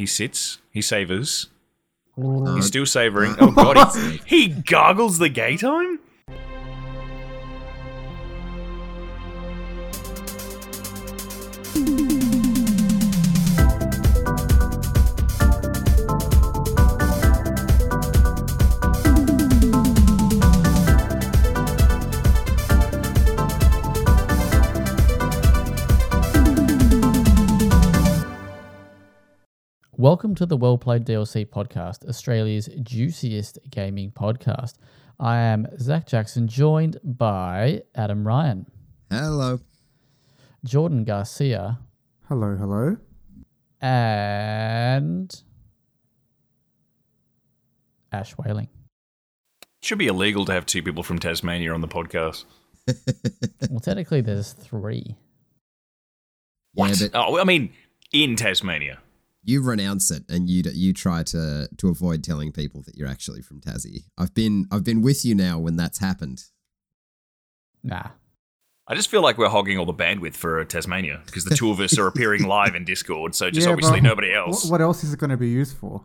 He sits. He savors. Uh, He's still savoring. Oh god, he, he gargles the gay time. Welcome to the Well Played DLC podcast, Australia's juiciest gaming podcast. I am Zach Jackson, joined by Adam Ryan, Hello. Jordan Garcia, Hello, hello. and Ash Whaling. Should be illegal to have two people from Tasmania on the podcast. Well, technically, there's three. Yeah, but Oh, I mean, in Tasmania. You renounce it and you you try to to avoid telling people that you're actually from Tassie. I've been I've been with you now when that's happened. Nah. I just feel like we're hogging all the bandwidth for Tasmania because the two of us are appearing live in Discord, so just Yeah, obviously but nobody else. What else is it going to be used for?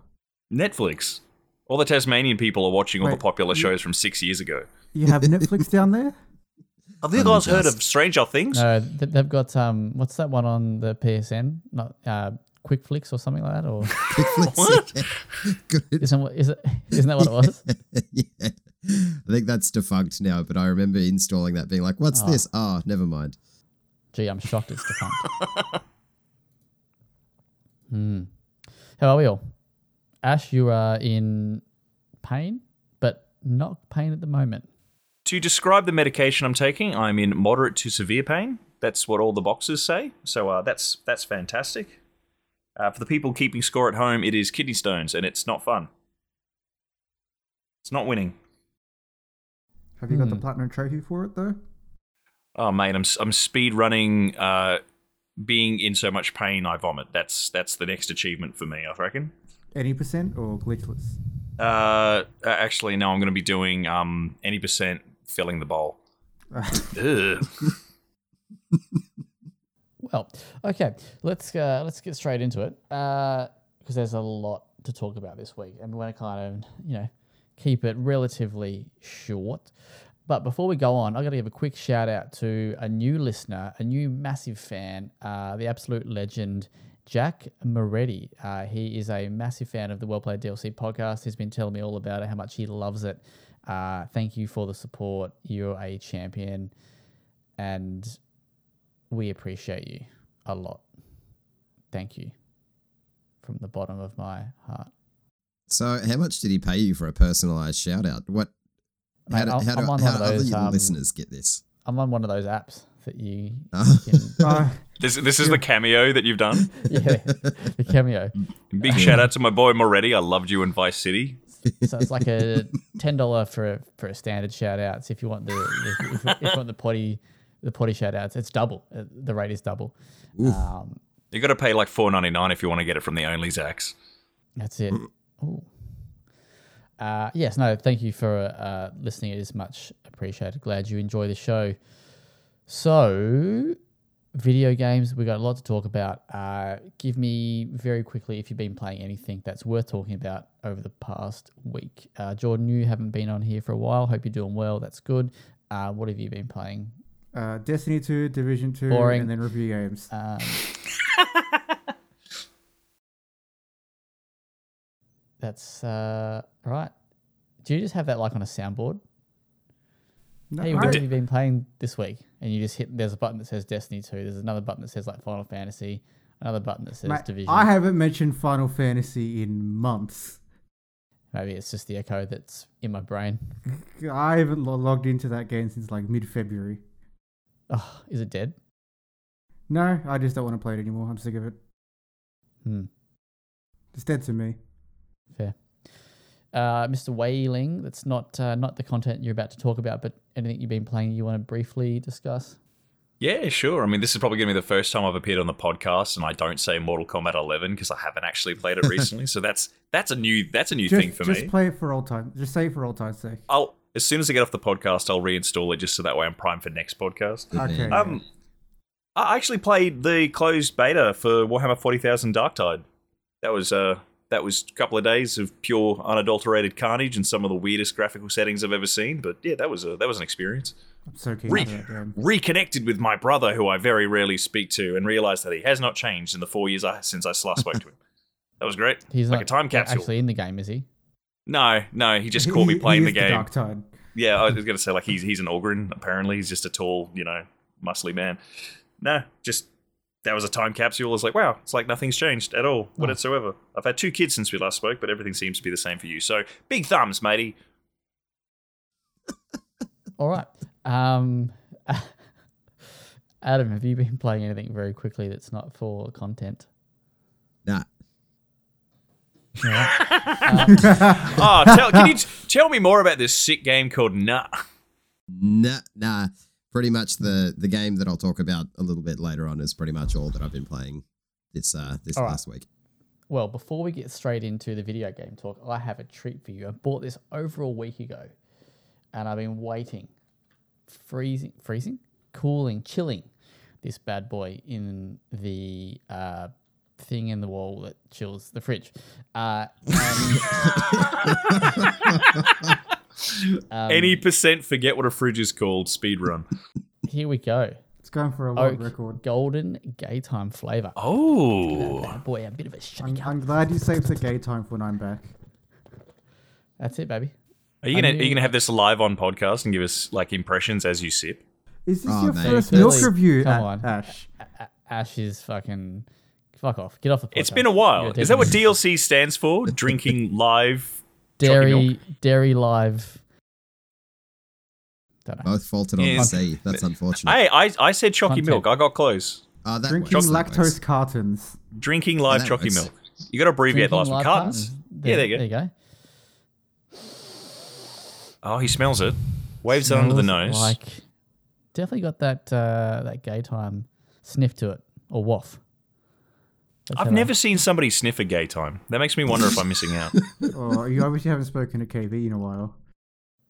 Netflix. All the Tasmanian people are watching all the Wait, popular you- shows from six years ago. You have Netflix down there? Have you guys heard Unjust. of Stranger Things? No, they've got, um, what's that one on the PSN? Not uh, Quickflix or something like that? Or What? Good. isn't, what, is it, isn't that what it was? yeah. I think that's defunct now, but I remember installing that being like, what's Oh. this? Ah, never mind. Gee, I'm shocked it's defunct. hmm. How are we all? Ash, you are in pain, but not pain at the moment. To describe the medication I'm taking, I'm in moderate to severe pain. That's what all the boxes say. So uh, that's that's fantastic. Uh, for the people keeping score at home, it is kidney stones, and it's not fun. It's not winning. Have you got the Hmm. platinum trophy for it though? Oh mate, I'm s- I'm speed running. Uh, being in so much pain, I vomit. That's that's the next achievement for me. I reckon. Any percent or glitchless? Uh, uh, actually, no. I'm going to be doing um any percent filling the bowl. Ugh. Well, okay, let's uh, let's get straight into it because there's a lot to talk about this week, and we want to kind of you know keep it relatively short. But before we go on, I got to give a quick shout out to a new listener, a new massive fan, uh, the absolute legend. Jack Moretti. Uh, he is a massive fan of the Well Played DLC podcast. He's been telling me all about it, how much he loves it. Uh, thank you for the support. You're a champion. And we appreciate you a lot. Thank you from the bottom of my heart. So, how much did he pay you for a personalized shout out? What? How, do, how, do, I'm how one of other um, listeners get this? I'm on one of those apps that you Oh. can, Uh, This this is the cameo that you've done. yeah, the cameo. Big shout out to my boy Moretti. I loved you in Vice City. So it's like a ten dollar for a, for a standard shout out. So if you want the, the if, if you want the potty the potty shout outs, it's double. Uh, The rate is double. Um, You got to pay like four ninety nine if you want to get it from the only Zacks. That's it. Ooh. Uh, yes, no, thank you for uh, listening. It is much appreciated. Glad you enjoy the show. So, video games, we got a lot to talk about. Uh, give me very quickly if you've been playing anything that's worth talking about over the past week. Uh, Jordan, you haven't been on here for a while. Hope you're doing well. That's good. Uh, what have you been playing? Uh, Destiny 2, Division 2, Boring. and then review games. Um, that's uh, right. Do you just have that like on a soundboard? No, Hey, I, what have you been playing this week? And you just hit. There's a button that says Destiny Two. There's another button that says like Final Fantasy. Another button that says mate, Division. I haven't mentioned Final Fantasy in months. Maybe it's just the echo that's in my brain. I haven't lo- logged into that game since like mid February. Oh, is it dead? No, I just don't want to play it anymore. I'm sick of it. Hmm. It's dead to me. Fair. Uh, Mr. Whaling, that's not uh, not the content you're about to talk about, but anything you've been playing you want to briefly discuss? Yeah, sure. I mean, this is probably going to be the first time I've appeared on the podcast, and I don't say Mortal Kombat 11 because I haven't actually played it recently. so that's that's a new that's a new Just, thing for just me. play it for old time. Just say it for old time's sake. I'll as soon as I get off the podcast, I'll reinstall it just so that way I'm primed for next podcast. Okay. Um, I actually played the closed beta for Warhammer 40,000 Darktide. that was uh that was a couple of days of pure unadulterated carnage and some of the weirdest graphical settings I've ever seen. But yeah, that was a that was an experience. I'm so keen Re- that game. Reconnected with my brother, who I very rarely speak to, and realized that he has not changed in the four years I, since I last spoke to him. That was great. He's like not a time capsule. actually in the game, is he? No, no, he just caught me playing he the is game. Darktide. Yeah, I was going to say like he's he's an Ogryn. Apparently, he's just a tall, you know, muscly man. No, just that was a time capsule. I was like, wow, it's like nothing's changed at all whatsoever. I've had two kids since we last spoke, but everything seems to be the same for you. So big thumbs, matey. All right. Um, Adam, have you been playing anything very quickly that's not for content? Nah. Oh, tell, can you t- tell me more about this sick game called Nah? Nah, nah. Pretty much the the game that I'll talk about a little bit later on is pretty much all that I've been playing this uh this All right. last week. Well, before we get straight into the video game talk, I have a treat for you. I bought this over a week ago, and I've been waiting, freezing, freezing, cooling, chilling this bad boy in the uh, thing in the wall that chills the fridge. Uh, and- um, Any percent forget what a fridge is called. Speed run. here we go. It's going for a world Oak record. golden gay time flavor. Oh, Bad boy, a bit of a I'm, shake. I'm glad you saved the gay time for when I'm back. That's it, baby. are you gonna I are you knew- gonna have this live on podcast and give us like impressions as you sip? Is this Oh, your mate. first milk review, come A- on. Ash? A- Ash is fucking. Fuck off. Get off the podcast. It's been a while. Is that what DLC stands for? Drinking live? Dairy, Dairy Live. Don't. Both faulted on Yeah. the C. That's unfortunate. Hey, I, I said chalky Content. milk. I got close. oh, that Drinking works, lactose works. cartons. Drinking live that chalky works. milk. You got to abbreviate the last one. live Cartons. cartons. Yeah, there you go. There you go. Oh, he smells it. Waves it under the nose. Like, definitely got that uh, that gay time sniff to it or waff. Let's I've have a- never seen somebody sniff a gay time. That makes me wonder if I'm missing out. oh, you obviously haven't spoken to KB in a while.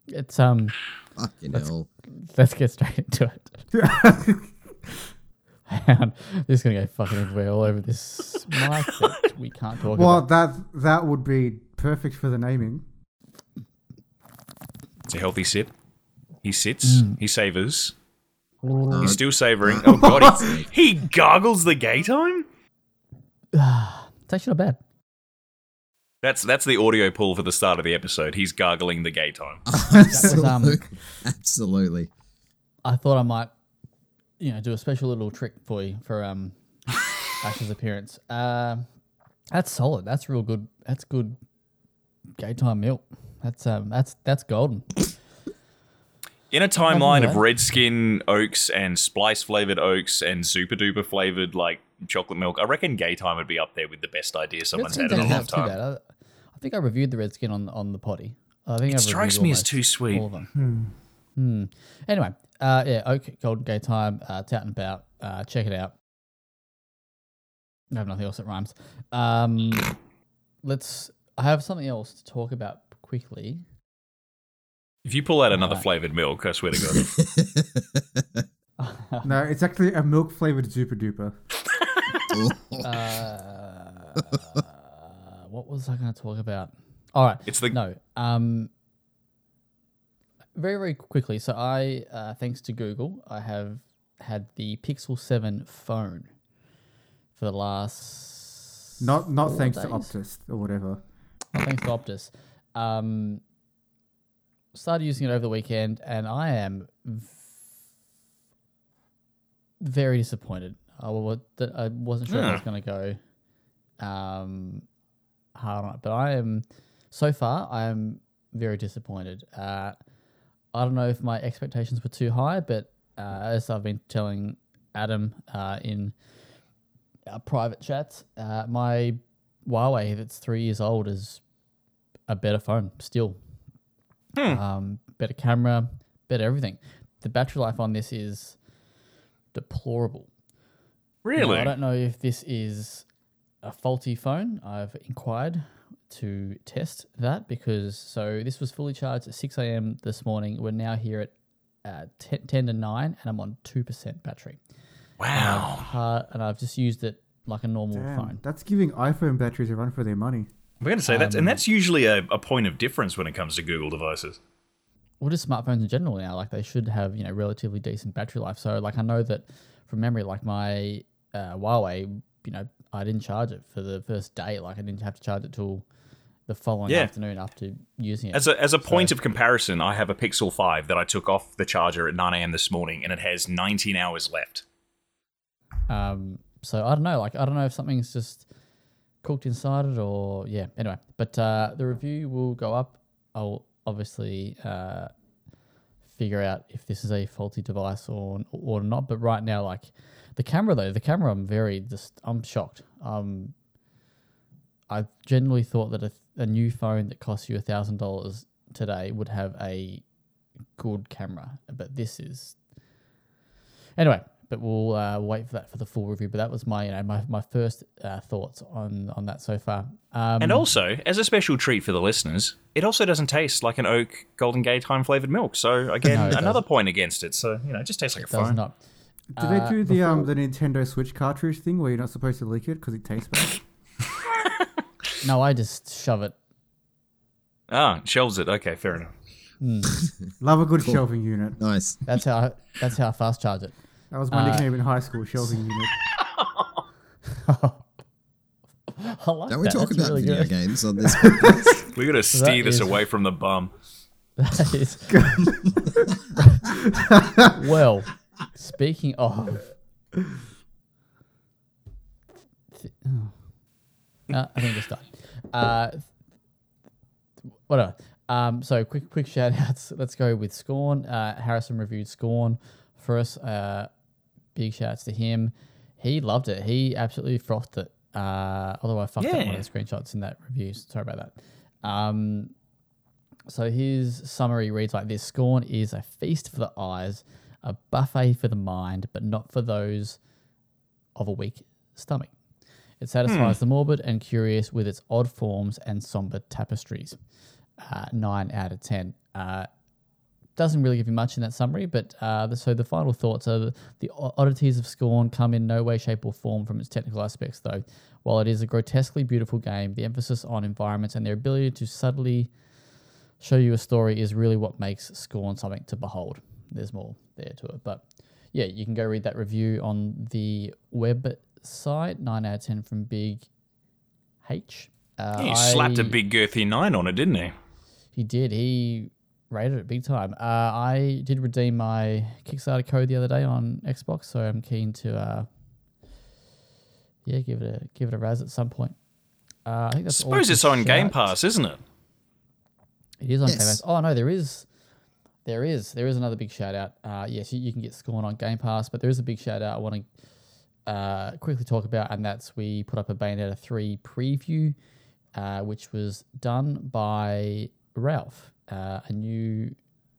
It's um. Fucking hell. Let's get straight into it. Hang on. This is gonna go fucking everywhere all over this mic that we can't talk well, about. that that would be perfect for the naming. It's a healthy sip. He sits. Mm. He savors. Uh, He's still savoring. Oh god, he, he gargles the gay time. It's actually not bad. That's that's the audio pull for the start of the episode. He's gargling the gay time. um, Absolutely. Absolutely. I thought I might, you know, do a special little trick for you for um Ash's appearance. Um, that's solid. That's real good. That's good. Gay time milk. That's um. That's that's golden. In a timeline of that. redskin oaks and splice flavored oaks and super duper flavored like chocolate milk, I reckon gay time would be up there with the best idea someone's had in a long not too time. bad. I, I think I reviewed the Redskin on on the potty. I think It I've strikes me as too sweet. All of them. Hmm. Anyway, uh, yeah, Oak Golden Gay Time, uh, it's out and about. Uh, check it out. I have nothing else that rhymes. Um, let's. I have something else to talk about quickly. If you pull out another Alright. flavored milk, I swear to God. No, it's actually a milk flavored super duper. Uh, what was I going to talk about? All right. It's the No. Um. Very very quickly. So I, uh, thanks to Google, I have had the Pixel Seven phone for the last. Not not four thanks to? Optus or whatever. Not thanks to Optus. Um. Started using it over the weekend, and I am v- very disappointed. I, wa- that I wasn't sure I was Hmm. going to go um, hard on it, but I am so far. I am very disappointed. Uh, I don't know if my expectations were too high, but uh, as I've been telling Adam uh, in our private chats, uh, my Huawei that's three years old is a better phone still. Um, better camera, better everything. The battery life on this is deplorable. Now, really. I don't know if this is a faulty phone. I've inquired to test that because so this was fully charged at 6 a.m. this morning. We're now here at uh, 10, 10 to 9 and I'm on 2% battery. Wow. Uh, and I've just used it like a normal Damn, phone. that's giving iPhone batteries a run for their money. I'm going to say that, Um, and that's usually a, a point of difference when it comes to Google devices. Well, just smartphones in general now, like they should have you know relatively decent battery life. So like I know that from memory, like my uh, Huawei, you know, I didn't charge it for the first day. Like I didn't have to charge it till the following Yeah. afternoon after using it. As a, as a point of comparison, I have a Pixel 5 that I took off the charger at 9 a.m. this morning, and it has 19 hours left. Um, so I don't know. Like I don't know if something's just cooked inside it or yeah. Anyway, but uh, the review will go up. I'll obviously uh, figure out if this is a faulty device or or not. But right now, like the camera though, the camera, I'm very just I'm shocked. Um, I generally thought that a, a new phone that costs you a thousand dollars today would have a good camera, but this is anyway. But we'll uh, wait for that for the full review. But that was my you know my, my first uh, thoughts on on that so far. Um, And also, as a special treat for the listeners, it also doesn't taste like an oak Golden Gay time flavored milk. So again, No, another doesn't. point against it. So you know, it just tastes like a does phone. not. Do Uh, they do the um the Nintendo Switch cartridge thing where you're not supposed to lick it because it tastes bad? No, I just shove it. Ah, shelves it. Okay, fair enough. Love a good shelving unit. Nice. That's how I, that's how I fast charge it. That was my Uh, nickname in high school, shelving unit. I like Don't we that. talk That's about really video good. games on this podcast? We got to steer this is- away from the bum. That is- well, speaking of, Uh, I think it's done. Uh, whatever. Um, so quick, quick shout outs. Let's go with Scorn. Uh, Harrison reviewed Scorn for us. Uh, big shout outs to him. He loved it. He absolutely frothed it. Uh, although I fucked up one of the screenshots in that review. Sorry about that. Um, so his summary reads like this Scorn is a feast for the eyes, a buffet for the mind, but not for those of a weak stomach. It satisfies the morbid and curious with its odd forms and somber tapestries. Uh, 9 out of 10. Uh, doesn't really give you much in that summary, but uh, the, so the final thoughts are the, the oddities of Scorn come in no way, shape, or form from its technical aspects, though. While it is a grotesquely beautiful game, the emphasis on environments and their ability to subtly show you a story is really what makes Scorn something to behold. There's more there to it, but yeah, you can go read that review on the website. Nine out of ten from Big H. Uh, He slapped a I- big girthy nine on it, didn't he? He did. He rated it big time. Uh, I did redeem my Kickstarter code the other day on Xbox, so I'm keen to uh, yeah give it a give it a raz at some point. Uh, I think that's Suppose for it's on Game. Pass, isn't it? It is on Game Pass. Oh no, there is, there is, there is another big shout out. Uh, yes, you, you can get Scorn on Game Pass, but there is a big shout out I want to uh, quickly talk about, and that's we put up a Bayonetta three preview, uh, which was done by Ralph, uh, a new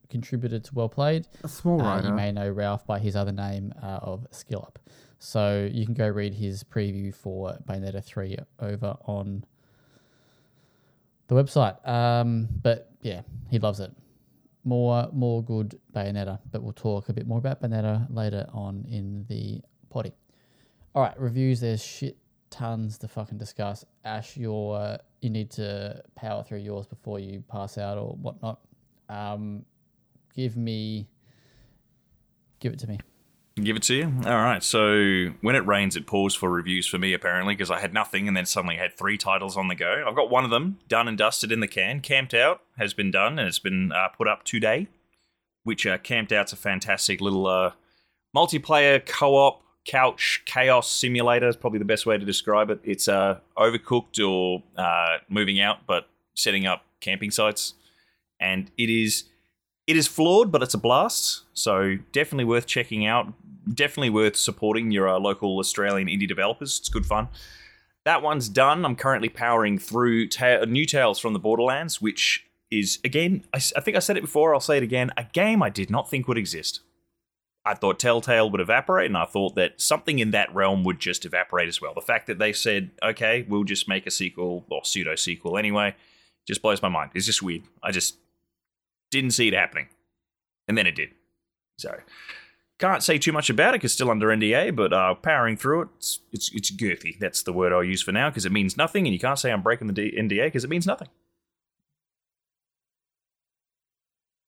contributor to Well Played. A small Uh, writer. you may know Ralph by his other name uh, of Skill Up. So you can go read his preview for Bayonetta 3 over on the website. Um, but yeah, he loves it. More more good Bayonetta, but we'll talk a bit more about Bayonetta later on in the potty. All right, reviews. There's shit tons to fucking discuss. Ash, your you need to power through yours before you pass out or whatnot. Um, give me, give it to me. Give it to you. All right. So when it rains, it pours for reviews for me apparently because I had nothing and then suddenly had three titles on the go. I've got one of them done and dusted in the can. Camped Out has been done and it's been uh, put up today. Which uh, Camped Out's a fantastic little uh, multiplayer co-op couch chaos simulator. Is probably the best way to describe it. It's uh, overcooked or uh, moving out, but setting up camping sites, and it is it is flawed, but it's a blast. So definitely worth checking out. Definitely worth supporting your uh, local Australian indie developers. It's good fun. That one's done. I'm currently powering through ta- New Tales from the Borderlands, which is again, I think I said it before. I'll say it again. A game I did not think would exist. I thought Telltale would evaporate, and I thought that something in that realm would just evaporate as well. The fact that they said, "Okay, we'll just make a sequel or pseudo sequel anyway," just blows my mind. It's just weird. I just didn't see it happening, and then it did. So, Can't say too much about it because still under NDA, but uh, powering through it, it's, it's, it's girthy. That's the word I'll use for now because it means nothing, and you can't say I'm breaking the D- NDA because it means nothing.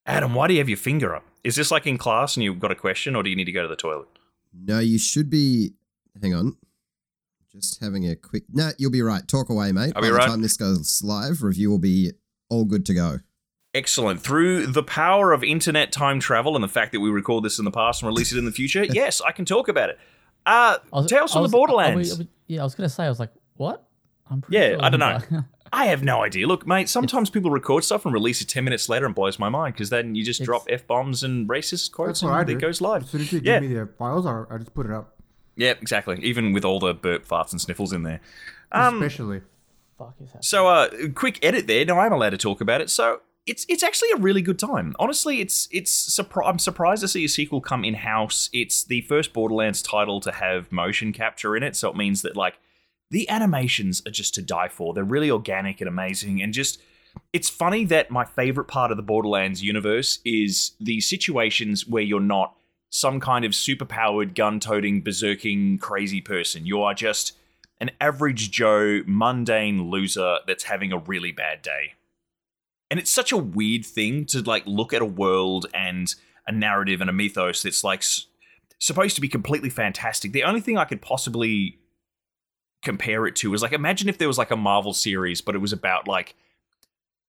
Adam, why do you have your finger up? Is this like in class and you've got a question, or do you need to go to the toilet? No, you should be. Hang on. Just having a quick. No, you'll be right. Talk away, mate. I'll By the right. time this goes live, review will be all good to go. Excellent. Through the power of internet time travel and the fact that we record this in the past and release it in the future, yes, I can talk about it. Uh, I was- Tales I from the was- Borderlands. I was- yeah, I was gonna say. I was like, what? I'm pretty Yeah, sure I don't it was- I have no idea. Look, mate, sometimes people record stuff and release it 10 minutes later and blows my mind because then you just It's- drop F bombs and racist quotes That's what I and it goes live. As soon as you Yeah. give me the files, I, I just put it up. Yeah, exactly. Even with all the burp, farts, and sniffles in there. Um, Especially. Fuck is that? So, uh, quick edit there. Now I'm allowed to talk about it. So it's it's actually a really good time. Honestly, it's it's surpri- I'm surprised to see a sequel come in house. It's the first Borderlands title to have motion capture in it, so it means that like the animations are just to die for. They're really organic and amazing, and just it's funny that my favorite part of the Borderlands universe is the situations where you're not some kind of superpowered, gun-toting, berserking, crazy person. You are just an average Joe, mundane loser that's having a really bad day. And it's such a weird thing to like look at a world and a narrative and a mythos that's like s- supposed to be completely fantastic. The only thing I could possibly compare it to is like imagine if there was like a Marvel series, but it was about like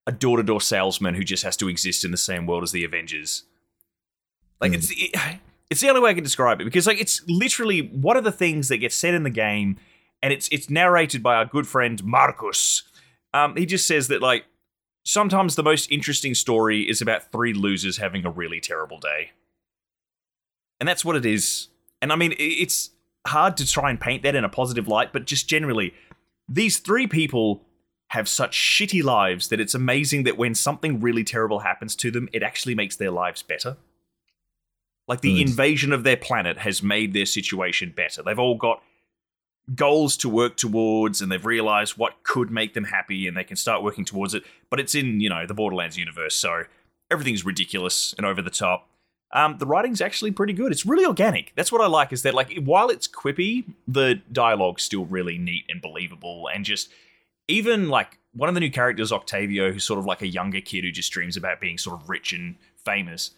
a door-to-door salesman who just has to exist in the same world as the Avengers. Like Mm. it's it, it's the only way I can describe it because like it's literally one of the things that gets said in the game, and it's it's narrated by our good friend Marcus. Um, he just says that like sometimes the most interesting story is about three losers having a really terrible day, and that's what it is. And I mean, it's hard to try and paint that in a positive light, but just generally, these three people have such shitty lives that it's amazing that when something really terrible happens to them, it actually makes their lives better. Like the Good. invasion of their planet has made their situation better. They've all got goals to work towards and they've realized what could make them happy and they can start working towards it. But it's in, you know, the Borderlands universe, so everything's ridiculous and over the top. Um, the writing's actually pretty good. It's really organic. That's what I like. Is that like while it's quippy, the dialogue's still really neat and believable, and just even like one of the new characters, Octavio, who's sort of like a younger kid who just dreams about being sort of rich and famous.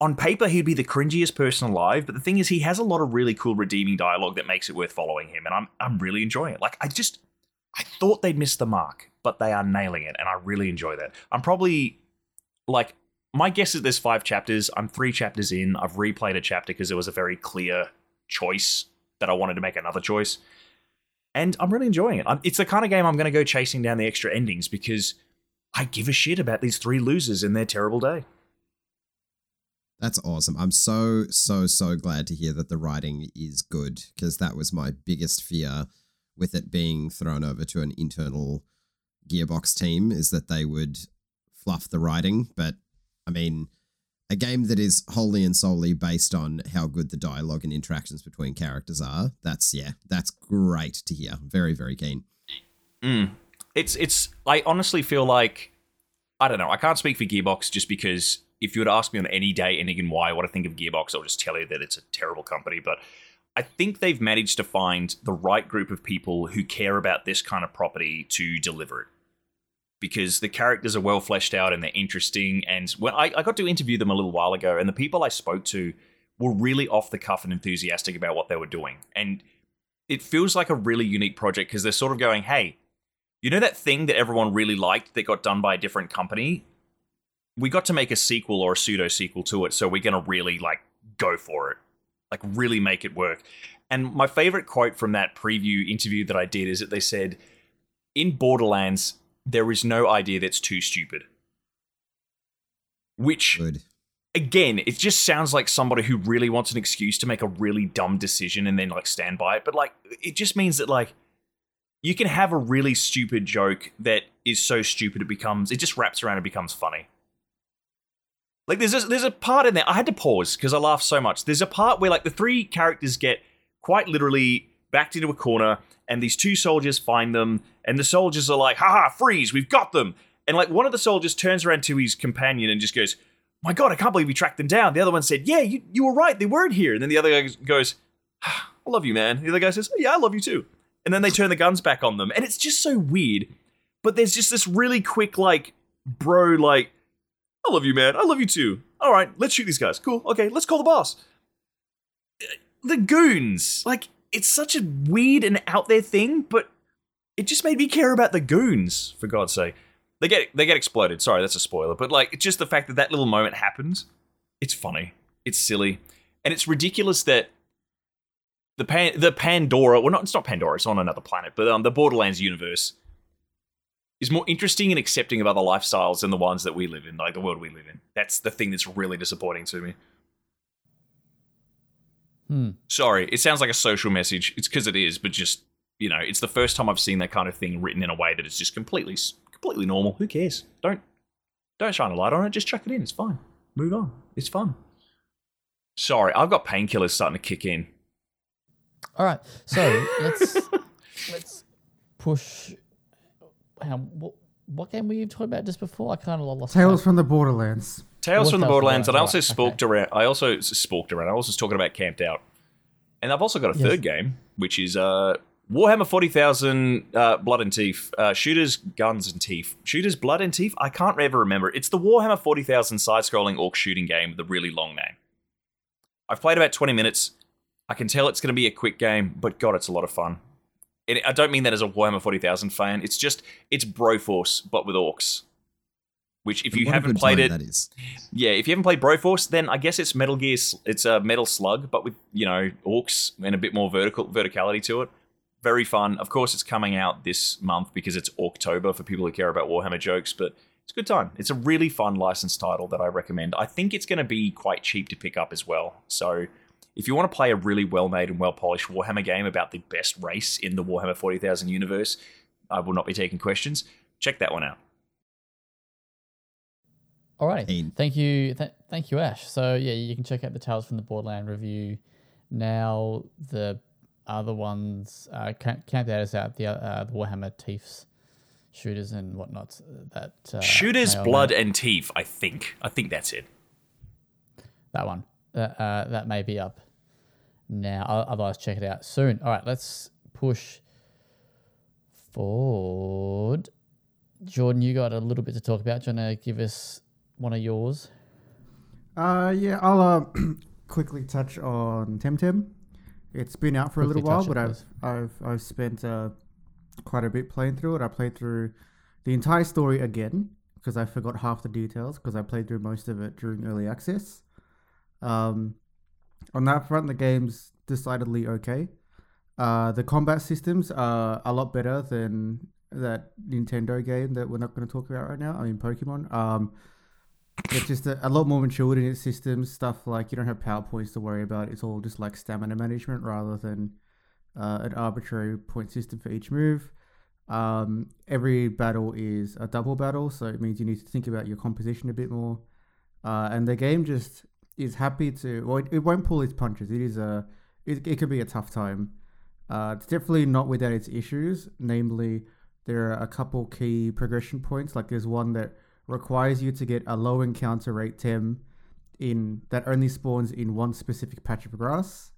On paper, he'd be the cringiest person alive, but the thing is, he has a lot of really cool redeeming dialogue that makes it worth following him, and I'm I'm really enjoying it. Like I just I thought they'd miss the mark, but they are nailing it, and I really enjoy that. I'm probably like my guess is there's five chapters. I'm three chapters in. I've replayed a chapter because there was a very clear choice that I wanted to make another choice, and I'm really enjoying it. I'm, it's the kind of game I'm going to go chasing down the extra endings because I give a shit about these three losers and their terrible day. That's awesome. I'm so, so, so glad to hear that the writing is good because that was my biggest fear with it being thrown over to an internal Gearbox team is that they would fluff the writing. But I mean, a game that is wholly and solely based on how good the dialogue and interactions between characters are, that's, yeah, that's great to hear. Very, very keen. Mm. It's it's. I honestly feel like I don't know. I can't speak for Gearbox just because if you were to ask me on any day, any and why, what I think of Gearbox, I'll just tell you that it's a terrible company. But I think they've managed to find the right group of people who care about this kind of property to deliver it. Because the characters are well fleshed out and they're interesting. And when I, I got to interview them a little while ago, and the people I spoke to were really off the cuff and enthusiastic about what they were doing. And it feels like a really unique project because they're sort of going, hey, you know that thing that everyone really liked that got done by a different company? We got to make a sequel or a pseudo sequel to it, so we're gonna really like go for it. Like really make it work. And my favorite quote from that preview interview that I did is that they said, in Borderlands, there is no idea that's too stupid. Which Good. again, it just sounds like somebody who really wants an excuse to make a really dumb decision and then like stand by it. But like, it just means that like you can have a really stupid joke that is so stupid it becomes it just wraps around and becomes funny. Like there's a, there's a part in there I had to pause because I laughed so much. There's a part where like the three characters get quite literally backed into a corner and these two soldiers find them and the soldiers are like, haha, freeze, we've got them. And like one of the soldiers turns around to his companion and just goes, my God, I can't believe we tracked them down. The other one said, yeah, you, you were right. They weren't here. And then the other guy goes, "Ah, I love you, man. The other guy says, yeah, I love you too. And then they turn the guns back on them. And it's just so weird. But there's just this really quick, like, bro, like, I love you, man. I love you too. All right, let's shoot these guys. Cool. Okay, let's call the boss. The goons. Like, it's such a weird and out there thing, but it just made me care about the goons, for God's sake. They get they get exploded. Sorry, that's a spoiler. But like, it's just the fact that that little moment happens. It's funny. It's silly, and it's ridiculous that the Pan the Pandora. Well, not it's not Pandora. It's on another planet. But um, the Borderlands universe is more interesting and accepting of other lifestyles than the ones that we live in, like the world we live in. That's the thing that's really disappointing to me. Hmm. Sorry, it sounds like a social message. It's because it is, but just you know, it's the first time I've seen that kind of thing written in a way that is just completely, completely normal. Who cares? Don't, don't shine a light on it. Just chuck it in. It's fine. Move on. It's fun. Sorry, I've got painkillers starting to kick in. All right, so let's let's push. Hang on, what, what game were you talking about just before? I kind of lost. Tales track. from the Borderlands. Tales What's from the Tales from Borderlands, and I also Right, spooked around. I also spooked around. I was just talking about Camped Out, and I've also got a Yes. third game, which is uh, Warhammer Forty Thousand uh, Blood and Teeth, uh, Shooters, Guns and Teeth, Shooters, Blood and Teeth. I can't ever remember. It's the Warhammer Forty Thousand side-scrolling orc shooting game with a really long name. I've played about twenty minutes. I can tell it's going to be a quick game, but God, it's a lot of fun. And I don't mean that as a Warhammer Forty Thousand fan. It's just it's Broforce, but with orcs. Which, if you haven't played it, that is. yeah, if you haven't played Broforce, then I guess it's Metal Gear. It's a Metal Slug, but with you know orcs and a bit more vertical verticality to it. Very fun. Of course, it's coming out this month because it's October for people who care about Warhammer jokes. But it's a good time. It's a really fun licensed title that I recommend. I think it's going to be quite cheap to pick up as well. So if you want to play a really well made and well polished Warhammer game about the best race in the Warhammer Forty Thousand universe, I will not be taking questions. Check that one out. Alrighty. Keen. Thank you. Th- thank you, Ash. So yeah, you can check out the Tales from the Borderland review. Now the other ones, uh, Camp Camp Out is out. The uh, the Warhammer Teeths, shooters and whatnot. That uh, Shooters, Blood, and Teeth. I think. I think that's it. that one. That uh, that may be up now. Otherwise, check it out soon. All right, let's push forward. Jordan, you got a little bit to talk about. Do you want to give us one of yours? Uh, yeah, I'll uh, quickly touch on Temtem. It's been out for a little while, it, but I've please. I've I've spent uh, quite a bit playing through it. I played through the entire story again because I forgot half the details because I played through most of it during early access. Um, on that front, the game's decidedly okay. Uh, the combat systems are a lot better than that Nintendo game that we're not going to talk about right now. I mean, Pokemon. Um, it's just a, a lot more matured in its systems. Stuff like you don't have power points to worry about. It's all just like stamina management rather than uh, an arbitrary point system for each move. Um, every battle is a double battle, so it means you need to think about your composition a bit more. Uh, and the game just is happy to. Well, it, it won't pull its punches. It is a. It, it could be a tough time. Uh, it's definitely not without its issues. Namely, there are a couple key progression points. Like there's one that requires you to get a low encounter rate tem in that only spawns in one specific patch of grass.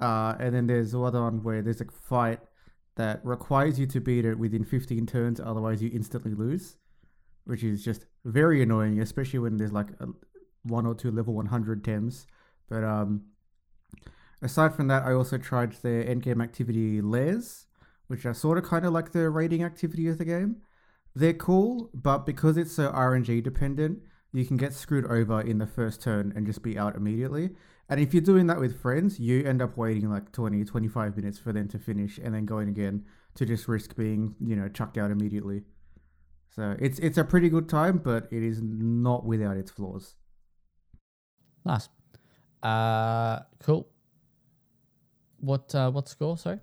Uh, and then there's another one where there's a fight that requires you to beat it within 15 turns, otherwise you instantly lose, which is just very annoying, especially when there's like a, one or two level 100 tems. But um, aside from that, I also tried their endgame activity layers, which are sort of kind of like the raiding activity of the game. They're cool, but because it's so RNG dependent, you can get screwed over in the first turn and just be out immediately. And if you're doing that with friends, you end up waiting like 20, 25 minutes for them to finish and then going again to just risk being, you know, chucked out immediately. So it's it's a pretty good time, but it is not without its flaws. Nice. Uh, cool. What uh, what score? Sorry.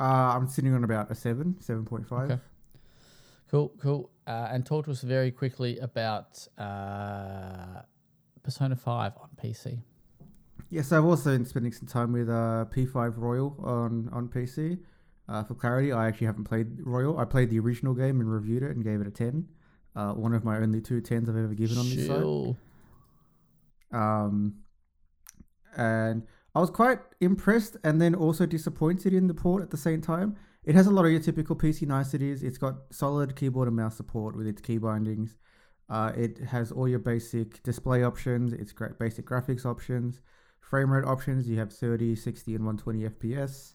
Uh, I'm sitting on about a 7, 7.5. Okay. Cool, cool. Uh, and talk to us very quickly about uh, Persona Five on PC. Yes, I've also been spending some time with uh, P5 Royal on, on PC. Uh, for clarity, I actually haven't played Royal. I played the original game and reviewed it and gave it a 10. Uh, one of my only two tens I've ever given on this site. Um, and I was quite impressed and then also disappointed in the port at the same time. It has a lot of your typical PC niceties. It's got solid keyboard and mouse support with its key bindings. Uh, it has all your basic display options. It's great basic graphics options, frame rate options. You have 30, 60, and 120 FPS.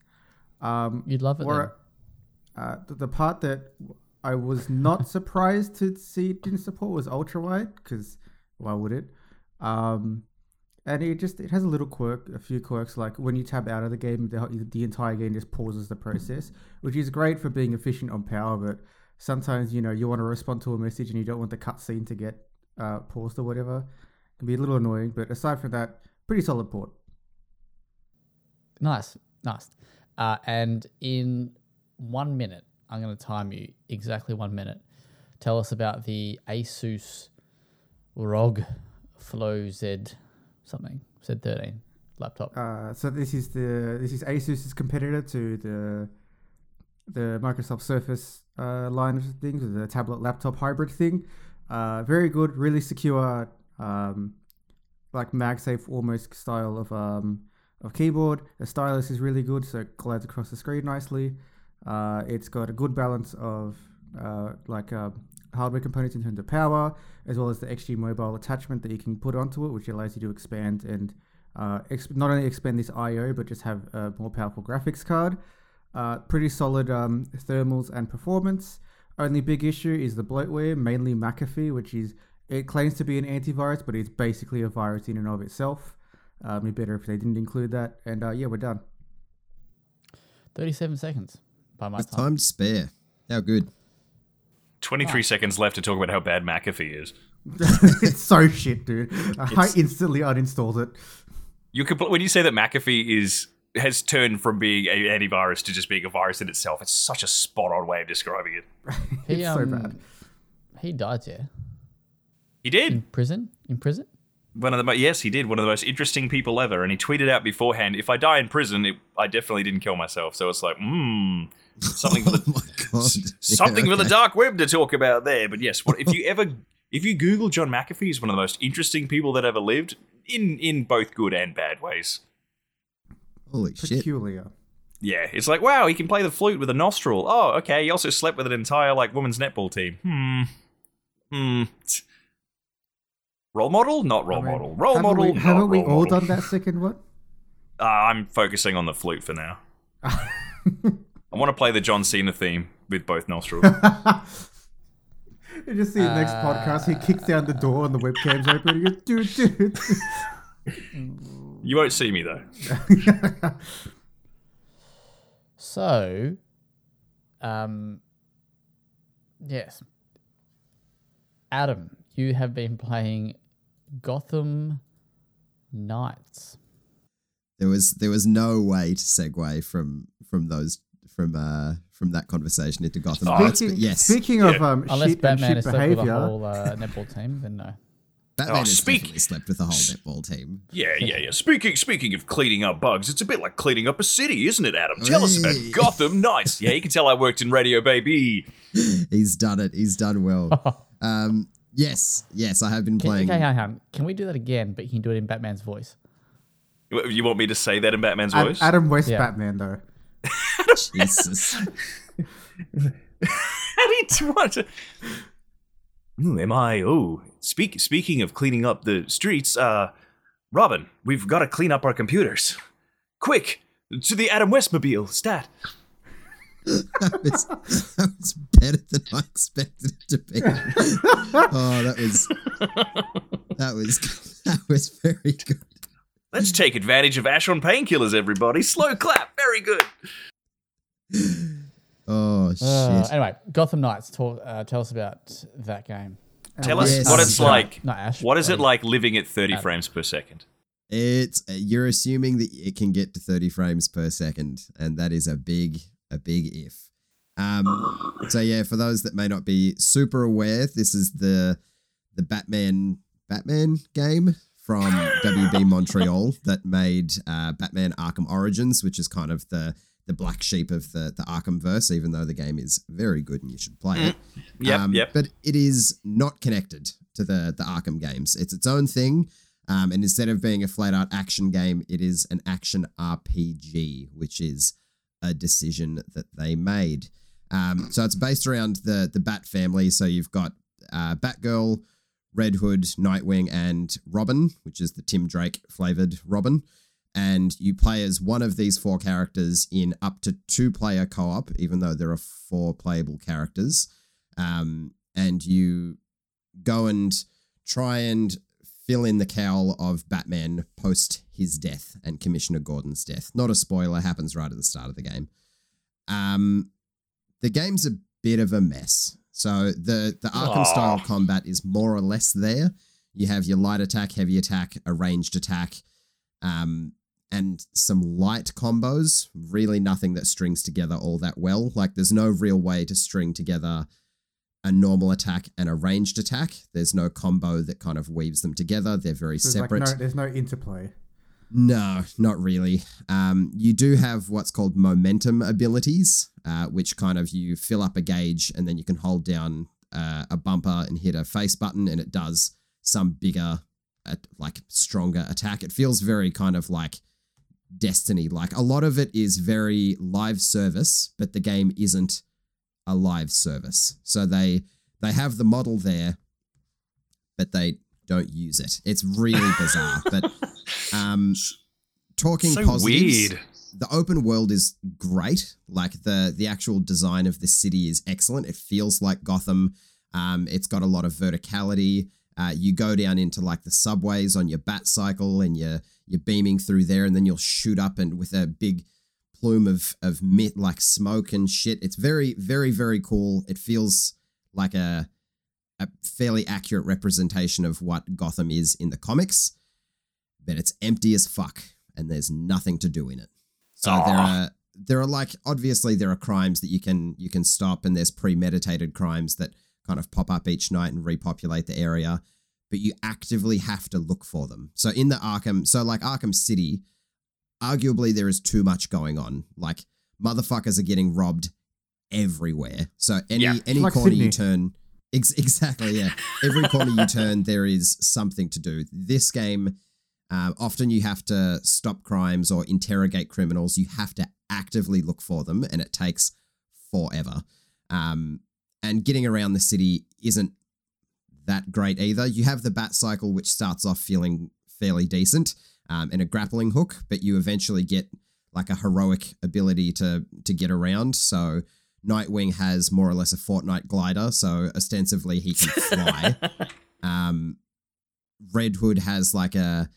Um, You'd love it. or, uh, the, the part that I was not surprised to see it didn't support was ultra wide because why would it? Um, and it just it has a little quirk, a few quirks like when you tab out of the game, the, the entire game just pauses the process, which is great for being efficient on power. But sometimes you know you want to respond to a message and you don't want the cutscene to get uh, paused or whatever. It can be a little annoying, but aside from that, pretty solid port. Nice, nice. Uh, and in one minute, I'm going to time you exactly one minute. Tell us about the Asus ROG Flow Z something Z13 laptop. Uh, so this is the this is Asus's competitor to the the Microsoft Surface uh, line of things, the tablet laptop hybrid thing. Uh, very good, really secure, um, like MagSafe almost style of um, of keyboard. The stylus is really good, so it glides across the screen nicely. Uh, it's got a good balance of uh, like uh, hardware components in terms of power, as well as the XG mobile attachment that you can put onto it, which allows you to expand and uh, ex- not only expand this I/O, but just have a more powerful graphics card. Uh, pretty solid um, thermals and performance. Only big issue is the bloatware, mainly McAfee, which is it claims to be an antivirus, but it's basically a virus in and of itself. Um, it'd be better if they didn't include that. And uh, yeah, we're done. 37 seconds by my With time. time to spare. How good. 23 seconds left to talk about how bad McAfee is. it's so shit, dude. I instantly uninstalled it. You compl- when you say that McAfee is has turned from being a antivirus to just being a virus in itself, it's such a spot on way of describing it. He, it's so um, bad. He died, yeah. He did. In prison? In prison? One of the mo- yes, he did. One of the most interesting people ever, and he tweeted out beforehand, "If I die in prison, it, I definitely didn't kill myself." So it's like, hmm, something for Oh the my god. something Yeah, for the dark web to talk about there. But yes, what if you ever if you Google John McAfee, he's one of the most interesting people that ever lived in in both good and bad ways. Holy shit. Peculiar. Yeah, it's like wow, he can play the flute with a nostril. Oh, okay. He also slept with an entire like women's netball team. Hmm. Hmm. Role model? Not role I mean, model. Role haven't model. We, not haven't we all model. done that second one? Uh, I'm focusing on the flute for now. I want to play the John Cena theme with both nostrils. You just see the next podcast. He kicks down the door and the webcam's open. He goes, dude, dude. you won't see me though. So, um, yes. Adam, you have been playing Gotham Knights. There was there was no way to segue from from those from uh from that conversation into Gotham Oh, Knights. speaking, But yes, speaking of Yeah. um, Unless shit and Batman shit is slept with a whole uh, netball team, then no. Batman Oh, speak- definitely slept with the whole netball team. Yeah, yeah, yeah. Speaking speaking of cleaning up bugs, it's a bit like cleaning up a city, isn't it, Adam? Tell us about Gotham Knights. Yeah, you can tell I worked in radio, baby. He's done it. He's done well. um, yes, yes, I have been Can, playing. okay, hang on. Can we do that again, but you can do it in Batman's voice? You you want me to say that in Batman's Ad- voice? Adam West Yeah. Batman though. Jesus. How do you want to? Ooh, am I? Oh, speak. Speaking of cleaning up the streets, uh, Robin, we've got to clean up our computers. Quick to the Adam Westmobile. Stat. That, was, that was better than I expected it to be. oh, that was that was that was very good. Let's take advantage of Ash on painkillers, everybody. Slow clap. Very good. Oh shit! Uh, anyway, Gotham Knights. Talk, uh, tell us about that game. Tell us Yes. what it's like. Not Ash. What is it like living at 30 Adam. frames per second? It's you're assuming that it can get to 30 frames per second, and that is a big a big if. Um, so yeah, for those that may not be super aware, this is the the Batman Batman game from WB Montreal that made uh, Batman Arkham Origins, which is kind of the the black sheep of the the Arkham verse. Even though the game is very good and you should play it. Yep, um, yep. But it is not connected to the the Arkham games. It's its own thing. Um, and instead of being a flat out action game, it is an action RPG, which is a decision that they made. Um, so it's based around the the Bat family. So you've got uh, Batgirl, Red Hood, Nightwing, and Robin, which is the Tim Drake flavored Robin. And you play as one of these four characters in up to two player co op, even though there are four playable characters. Um, and you go and try and fill in the cowl of Batman post his death and Commissioner Gordon's death. Not a spoiler, happens right at the start of the game. Um, the game's a bit of a mess. So the the Arkham style combat is more or less there. You have your light attack, heavy attack, a ranged attack, um, and some light combos. Really, nothing that strings together all that well. Like, there's no real way to string together a normal attack and a ranged attack. There's no combo that kind of weaves them together. They're very There's separate. Like no, there's no interplay. No, not really. Um, you do have what's called momentum abilities, uh, which kind of you fill up a gauge and then you can hold down uh, a bumper and hit a face button and it does some bigger, uh, like stronger attack. It feels very kind of like Destiny. Like a lot of it is very live service, but the game isn't a live service. So they they have the model there, but they don't use it. It's really bizarre. But um, talking so positives, weird. the open world is great. Like the the actual design of the city is excellent. It feels like Gotham. Um, it's got a lot of verticality. Uh, you go down into like the subways on your bat cycle, and you're you're beaming through there, and then you'll shoot up and with a big plume of of mit like smoke and shit. It's very very very cool. It feels like a a fairly accurate representation of what Gotham is in the comics, but it's empty as fuck and there's nothing to do in it. So there are there are like obviously there are crimes that you can you can stop and there's premeditated crimes that kind of pop up each night and repopulate the area, but you actively have to look for them. So in the Arkham, so like Arkham City, arguably there is too much going on. Like motherfuckers are getting robbed everywhere. So any Yeah. any Like corner you turn Ex- exactly, yeah. Every corner you turn, there is something to do. This game, um, often you have to stop crimes or interrogate criminals. You have to actively look for them, and it takes forever. Um, and getting around the city isn't that great either. You have the bat cycle, which starts off feeling fairly decent, um, and a grappling hook, but you eventually get like a heroic ability to to get around. So Nightwing has more or less a Fortnite glider, so ostensibly he can fly. um, Red Hood has like a,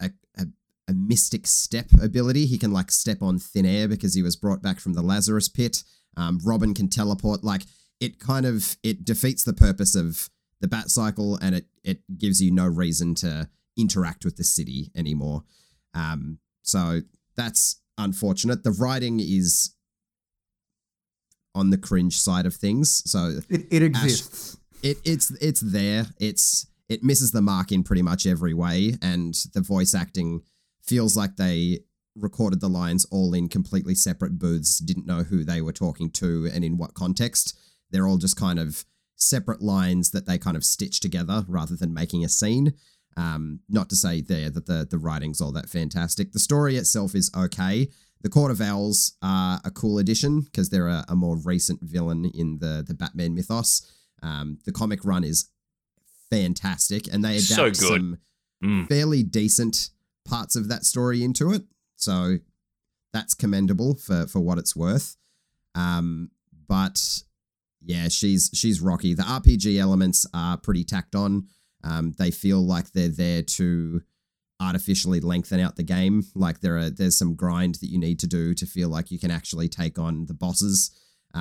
a a a mystic step ability. He can like step on thin air because he was brought back from the Lazarus pit. Um, Robin can teleport. Like it kind of it defeats the purpose of the Bat Cycle, and it it gives you no reason to interact with the city anymore. Um, so that's unfortunate. The writing is on the cringe side of things. So It, it exists. it it's it's there. It's it misses the mark in pretty much every way, and the voice acting feels like they recorded the lines all in completely separate booths, didn't know who they were talking to and in what context. They're all just kind of separate lines that they kind of stitch together rather than making a scene. Um, not to say there that the the writing's all that fantastic. The story itself is okay. The Court of Owls are a cool addition because they're a, a more recent villain in the the Batman mythos. Um, the comic run is fantastic, and they So adapt good. some Mm. fairly decent parts of that story into it. So that's commendable for for what it's worth. Um, but yeah, she's she's rocky. The RPG elements are pretty tacked on. Um, they feel like they're there to artificially lengthen out the game. Like there are there's some grind that you need to do to feel like you can actually take on the bosses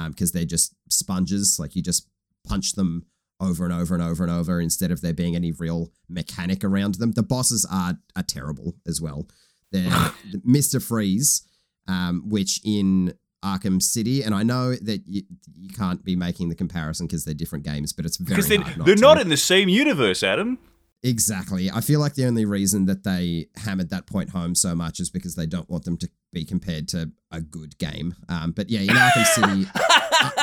because they're just sponges. Like you just punch them over and over and over and over instead of there being any real mechanic around them. The bosses are are terrible as well. They're Mr. Freeze, um, which in Arkham City, and I know that you, you can't be making the comparison because they're different games, but it's very Because they're, hard not they're not in the same universe, Adam. Exactly. I feel like the only reason that they hammered that point home so much is because they don't want them to be compared to a good game. Um, but yeah, in Arkham City,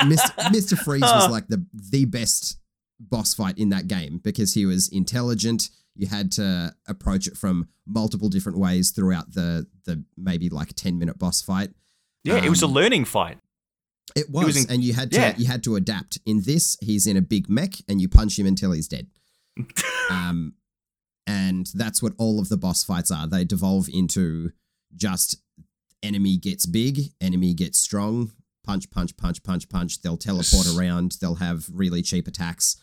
Mr. Mr. Freeze was like the the best boss fight in that game because he was intelligent. You had to approach it from multiple different ways throughout the the maybe like ten minute boss fight. Yeah, it was a Um, learning fight. It was, was in- and you had to yeah. you had to adapt. In this, he's in a big mech, and you punch him until he's dead. um, and that's what all of the boss fights are. They devolve into just enemy gets big, enemy gets strong, punch, punch, punch, punch, punch. They'll teleport around. They'll have really cheap attacks.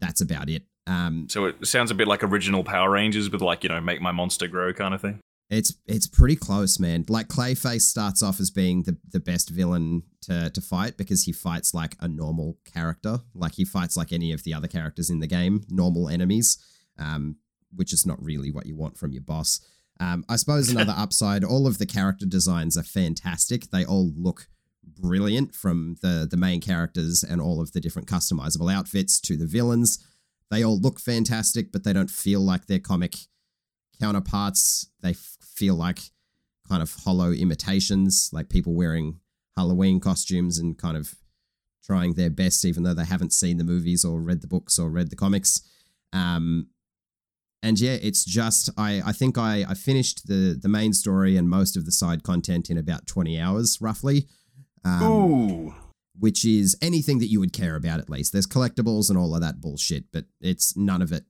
That's about it. Um, So it sounds a bit like original Power Rangers with like, you know, make my monster grow kind of thing. It's it's pretty close, man. Like Clayface starts off as being the, the best villain to, to fight because he fights like a normal character. Like he fights like any of the other characters in the game, normal enemies, um, which is not really what you want from your boss. Um, I suppose another upside, all of the character designs are fantastic. They all look brilliant from the the main characters and all of the different customizable outfits to the villains. They all look fantastic, but they don't feel like they're comic counterparts. They f- feel like kind of hollow imitations, like people wearing Halloween costumes and kind of trying their best, even though they haven't seen the movies or read the books or read the comics. Um, and yeah, it's just I I think I I finished the the main story and most of the side content in about twenty hours roughly. Um, Ooh. which is anything that you would care about at least. There's collectibles and all of that bullshit, but it's none of it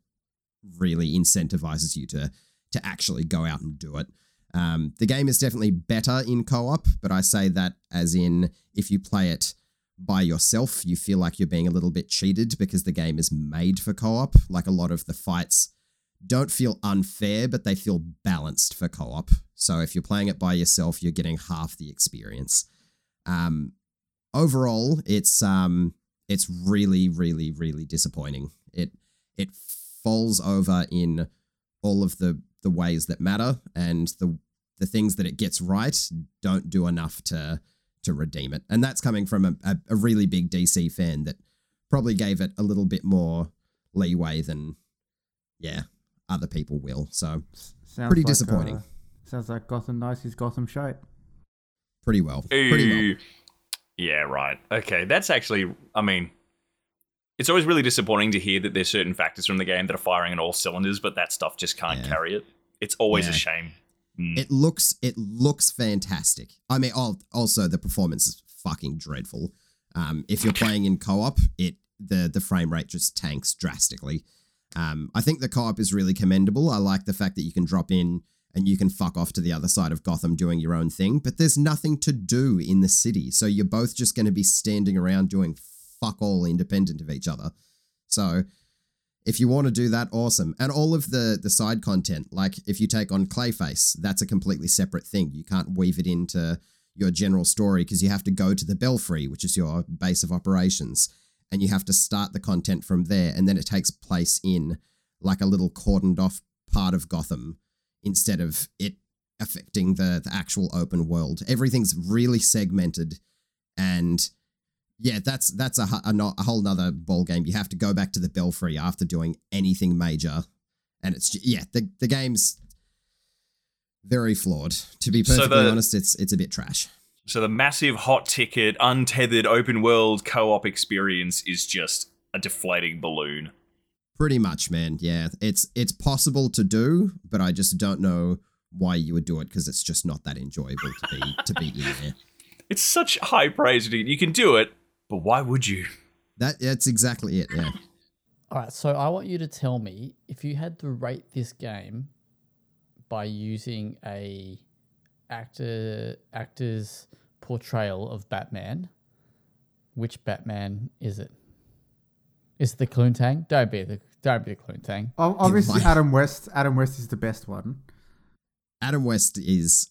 really incentivizes you to to actually go out and do it. Um, the game is definitely better in co-op, but I say that as in if you play it by yourself, you feel like you're being a little bit cheated because the game is made for co-op. Like a lot of the fights don't feel unfair, but they feel balanced for co-op. So if you're playing it by yourself, you're getting half the experience. Um, overall, it's um, it's really, really, really disappointing. It it falls over in all of the the ways that matter, and the the things that it gets right don't do enough to to redeem it. And that's coming from a, a, a really big DC fan that probably gave it a little bit more leeway than yeah other people will. So Sounds Pretty like, disappointing. uh, sounds like Gotham Knights is Gotham shite. Pretty well, pretty well. Yeah, right. Okay, that's actually, I mean, it's always really disappointing to hear that there's certain factors from the game that are firing on all cylinders, but that stuff just can't Yeah. carry it. It's always Yeah. a shame. Mm. It looks it looks fantastic. I mean, also the performance is fucking dreadful. Um, if you're playing in co-op, it the the frame rate just tanks drastically. Um, I think the co-op is really commendable. I like the fact that you can drop in and you can fuck off to the other side of Gotham doing your own thing, but there's nothing to do in the city, so you're both just going to be standing around doing fuck all independent of each other. So if you want to do that, awesome. And all of the the side content, like if you take on Clayface, that's a completely separate thing. You can't weave it into your general story because you have to go to the Belfry, which is your base of operations, and you have to start the content from there, and then it takes place in like a little cordoned off part of Gotham instead of it affecting the, the actual open world. Everything's really segmented and yeah, that's that's a, a, a whole nother ball game. You have to go back to the Belfry after doing anything major, and it's yeah, the the game's very flawed. To be So perfectly the- honest, it's it's a bit trash. So the massive hot ticket, untethered open world co-op experience is just a deflating balloon. Pretty much, man. Yeah, it's it's possible to do, but I just don't know why you would do it because it's just not that enjoyable to be to be in there. It's such high praise. dude. You can do it, but why would you? That that's exactly it. Yeah. All right, so I want you to tell me if you had to rate this game by using a actor actor's portrayal of Batman, which Batman is it? Is it the Cluntang? Don't be the don't be a Cluntang. O- Obviously, might- Adam West. Adam West is the best one. Adam West is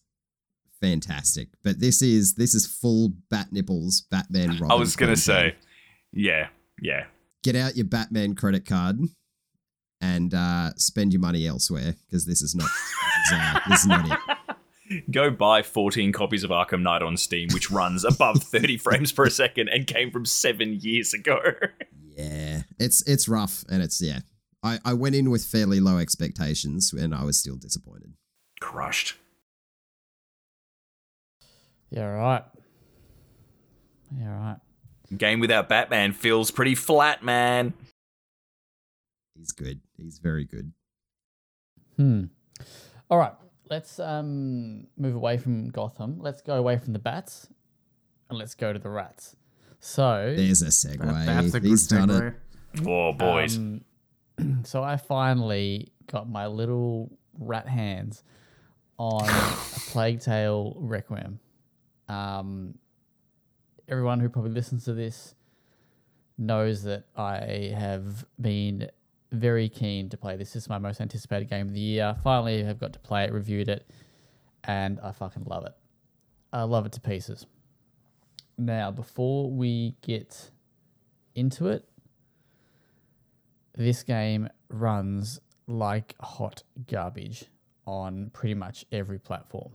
fantastic, but this is this is full bat nipples Batman. Robin I was gonna Cluntang. say, yeah, yeah. get out your Batman credit card and uh, spend your money elsewhere because this is not this is, uh, this is not it. Go buy 14 copies of Arkham Knight on Steam, which runs above 30 frames per second and came from seven years ago. Yeah, it's it's rough and it's yeah. I, I went in with fairly low expectations and I was still disappointed. Crushed. Yeah, right. Yeah, right. Game without Batman feels pretty flat, man. He's good. He's very good. Hmm. All right. Let's um move away from Gotham. Let's go away from the bats, and let's go to the rats. So There's a segue. That- that's a good He's done it. segue. Oh, boys. Um, so I finally got my little rat hands on a Plague Tale Requiem. Um, everyone who probably listens to this knows that I have been very keen to play this. This is my most anticipated game of the year. Finally, I've got to play it, reviewed it, and I fucking love it. I love it to pieces. Now, before we get into it, this game runs like hot garbage on pretty much every platform.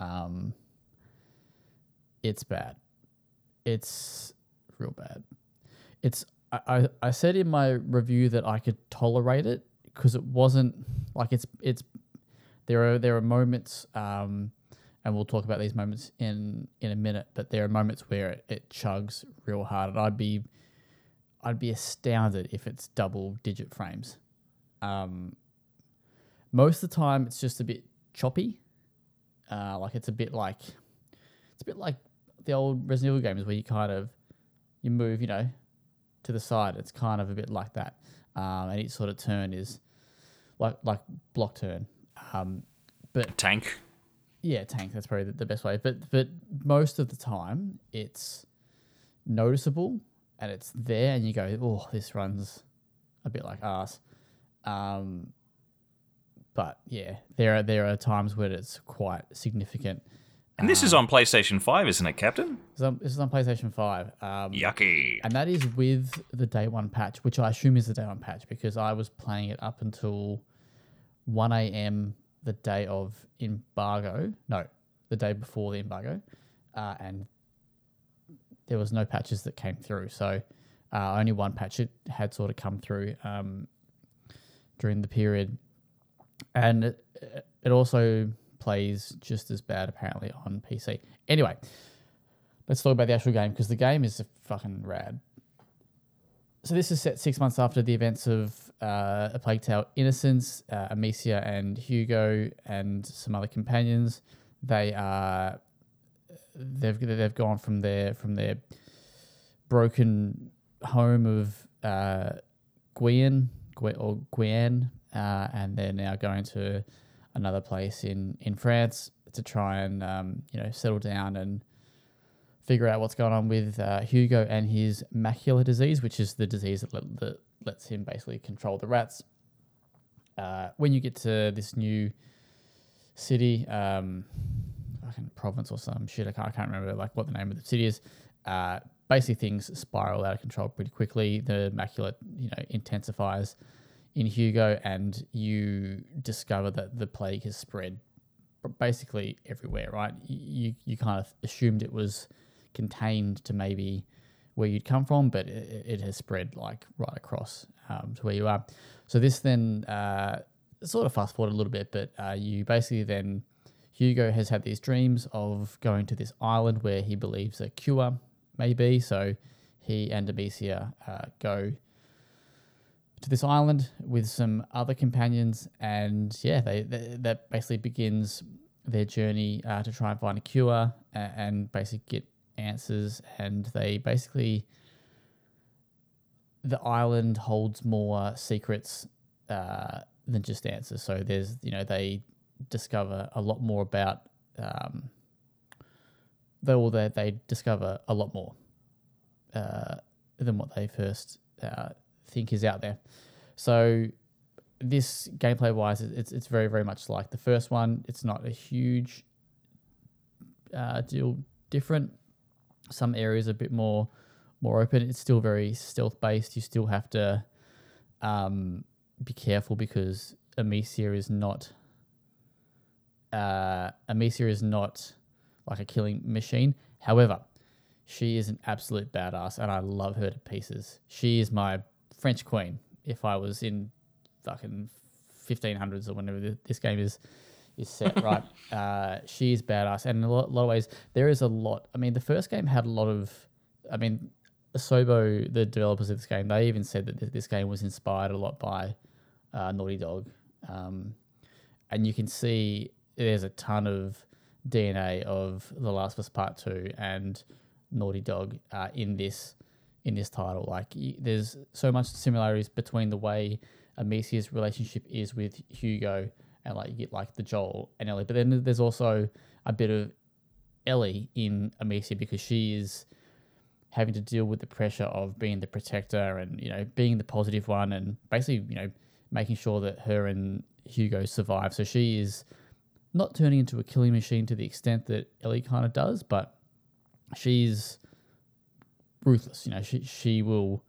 Um, it's bad. It's real bad. It's I, I, said in my review that I could tolerate it because it wasn't like it's it's there are there are moments um, and we'll talk about these moments in in a minute but there are moments where it, it chugs real hard and I'd be I'd be astounded if it's double digit frames. Um, most of the time, it's just a bit choppy. Uh, like it's a bit like it's a bit like the old Resident Evil games where you kind of you move, you know, to the side. It's kind of a bit like that, um, and each sort of turn is like like block turn. Um, but Tank. yeah, tank. That's probably the, the best way. But but most of the time, it's noticeable and it's there, and you go, "Oh, this runs a bit like ass." Um, but yeah, there are there are times where it's quite significant. And this is on PlayStation 5, isn't it, Captain? This is on PlayStation Five. Um, Yucky. and that is with the day one patch, which I assume is the day one patch because I was playing it up until 1 a.m. the day of embargo. No, the day before the embargo. Uh, and there was no patches that came through. So uh, only one patch it had sort of come through um, during the period. And it, it also plays just as bad apparently on PC. Anyway, let's talk about the actual game because the game is fucking rad. So this is set six months after the events of uh, A Plague Tale: Innocence. Uh, Amicia and Hugo and some other companions. They are they've they've gone from their from their broken home of uh, Gu- or Guyenne, uh, and they're now going to another place in in France to try and um, you know settle down and figure out what's going on with uh, Hugo and his macular disease, which is the disease that, that lets him basically control the rats. Uh, when you get to this new city, um, fucking province or some shit, I can't, I can't remember like what the name of the city is. Uh, basically, things spiral out of control pretty quickly. The macula, you know, intensifies in Hugo, and you discover that the plague has spread basically everywhere. Right? You you kind of assumed it was contained to maybe where you'd come from, but it, it has spread like right across um, to where you are. So this then uh, sort of fast forward a little bit, but uh, you basically then Hugo has had these dreams of going to this island where he believes a cure may be. So he and Amicia uh, go to this island with some other companions, and yeah, they, they that basically begins their journey uh, to try and find a cure and, and basically get answers. And they basically the island holds more secrets uh, than just answers. So there's you know they discover a lot more about um, though they they discover a lot more uh, than what they first uh, think is out there. So this gameplay wise, it's it's very very much like the first one. It's not a huge uh, deal different. Some areas are a bit more more open. It's still very stealth based. You still have to um, be careful because Amicia is not uh, Amicia is not like a killing machine. However, she is an absolute badass, and I love her to pieces. She is my French queen. If I was in fucking fifteen hundreds or whenever this game is is set, right? Uh, she is badass, and in a lot, lot of ways, there is a lot. I mean, the first game had a lot of. I mean, Asobo, the developers of this game, they even said that th- this game was inspired a lot by uh, Naughty Dog, um, and you can see there's a ton of DNA of The Last of Us Part Two and Naughty Dog uh, in this in this title. Like, there's so much similarities between the way Amicia's relationship is with Hugo and like you get like the Joel and Ellie, but then there's also a bit of Ellie in Amicia because she is having to deal with the pressure of being the protector and you know being the positive one and basically you know making sure that her and Hugo survive. So she is not turning into a killing machine to the extent that Ellie kind of does, but she's ruthless. You know, she she will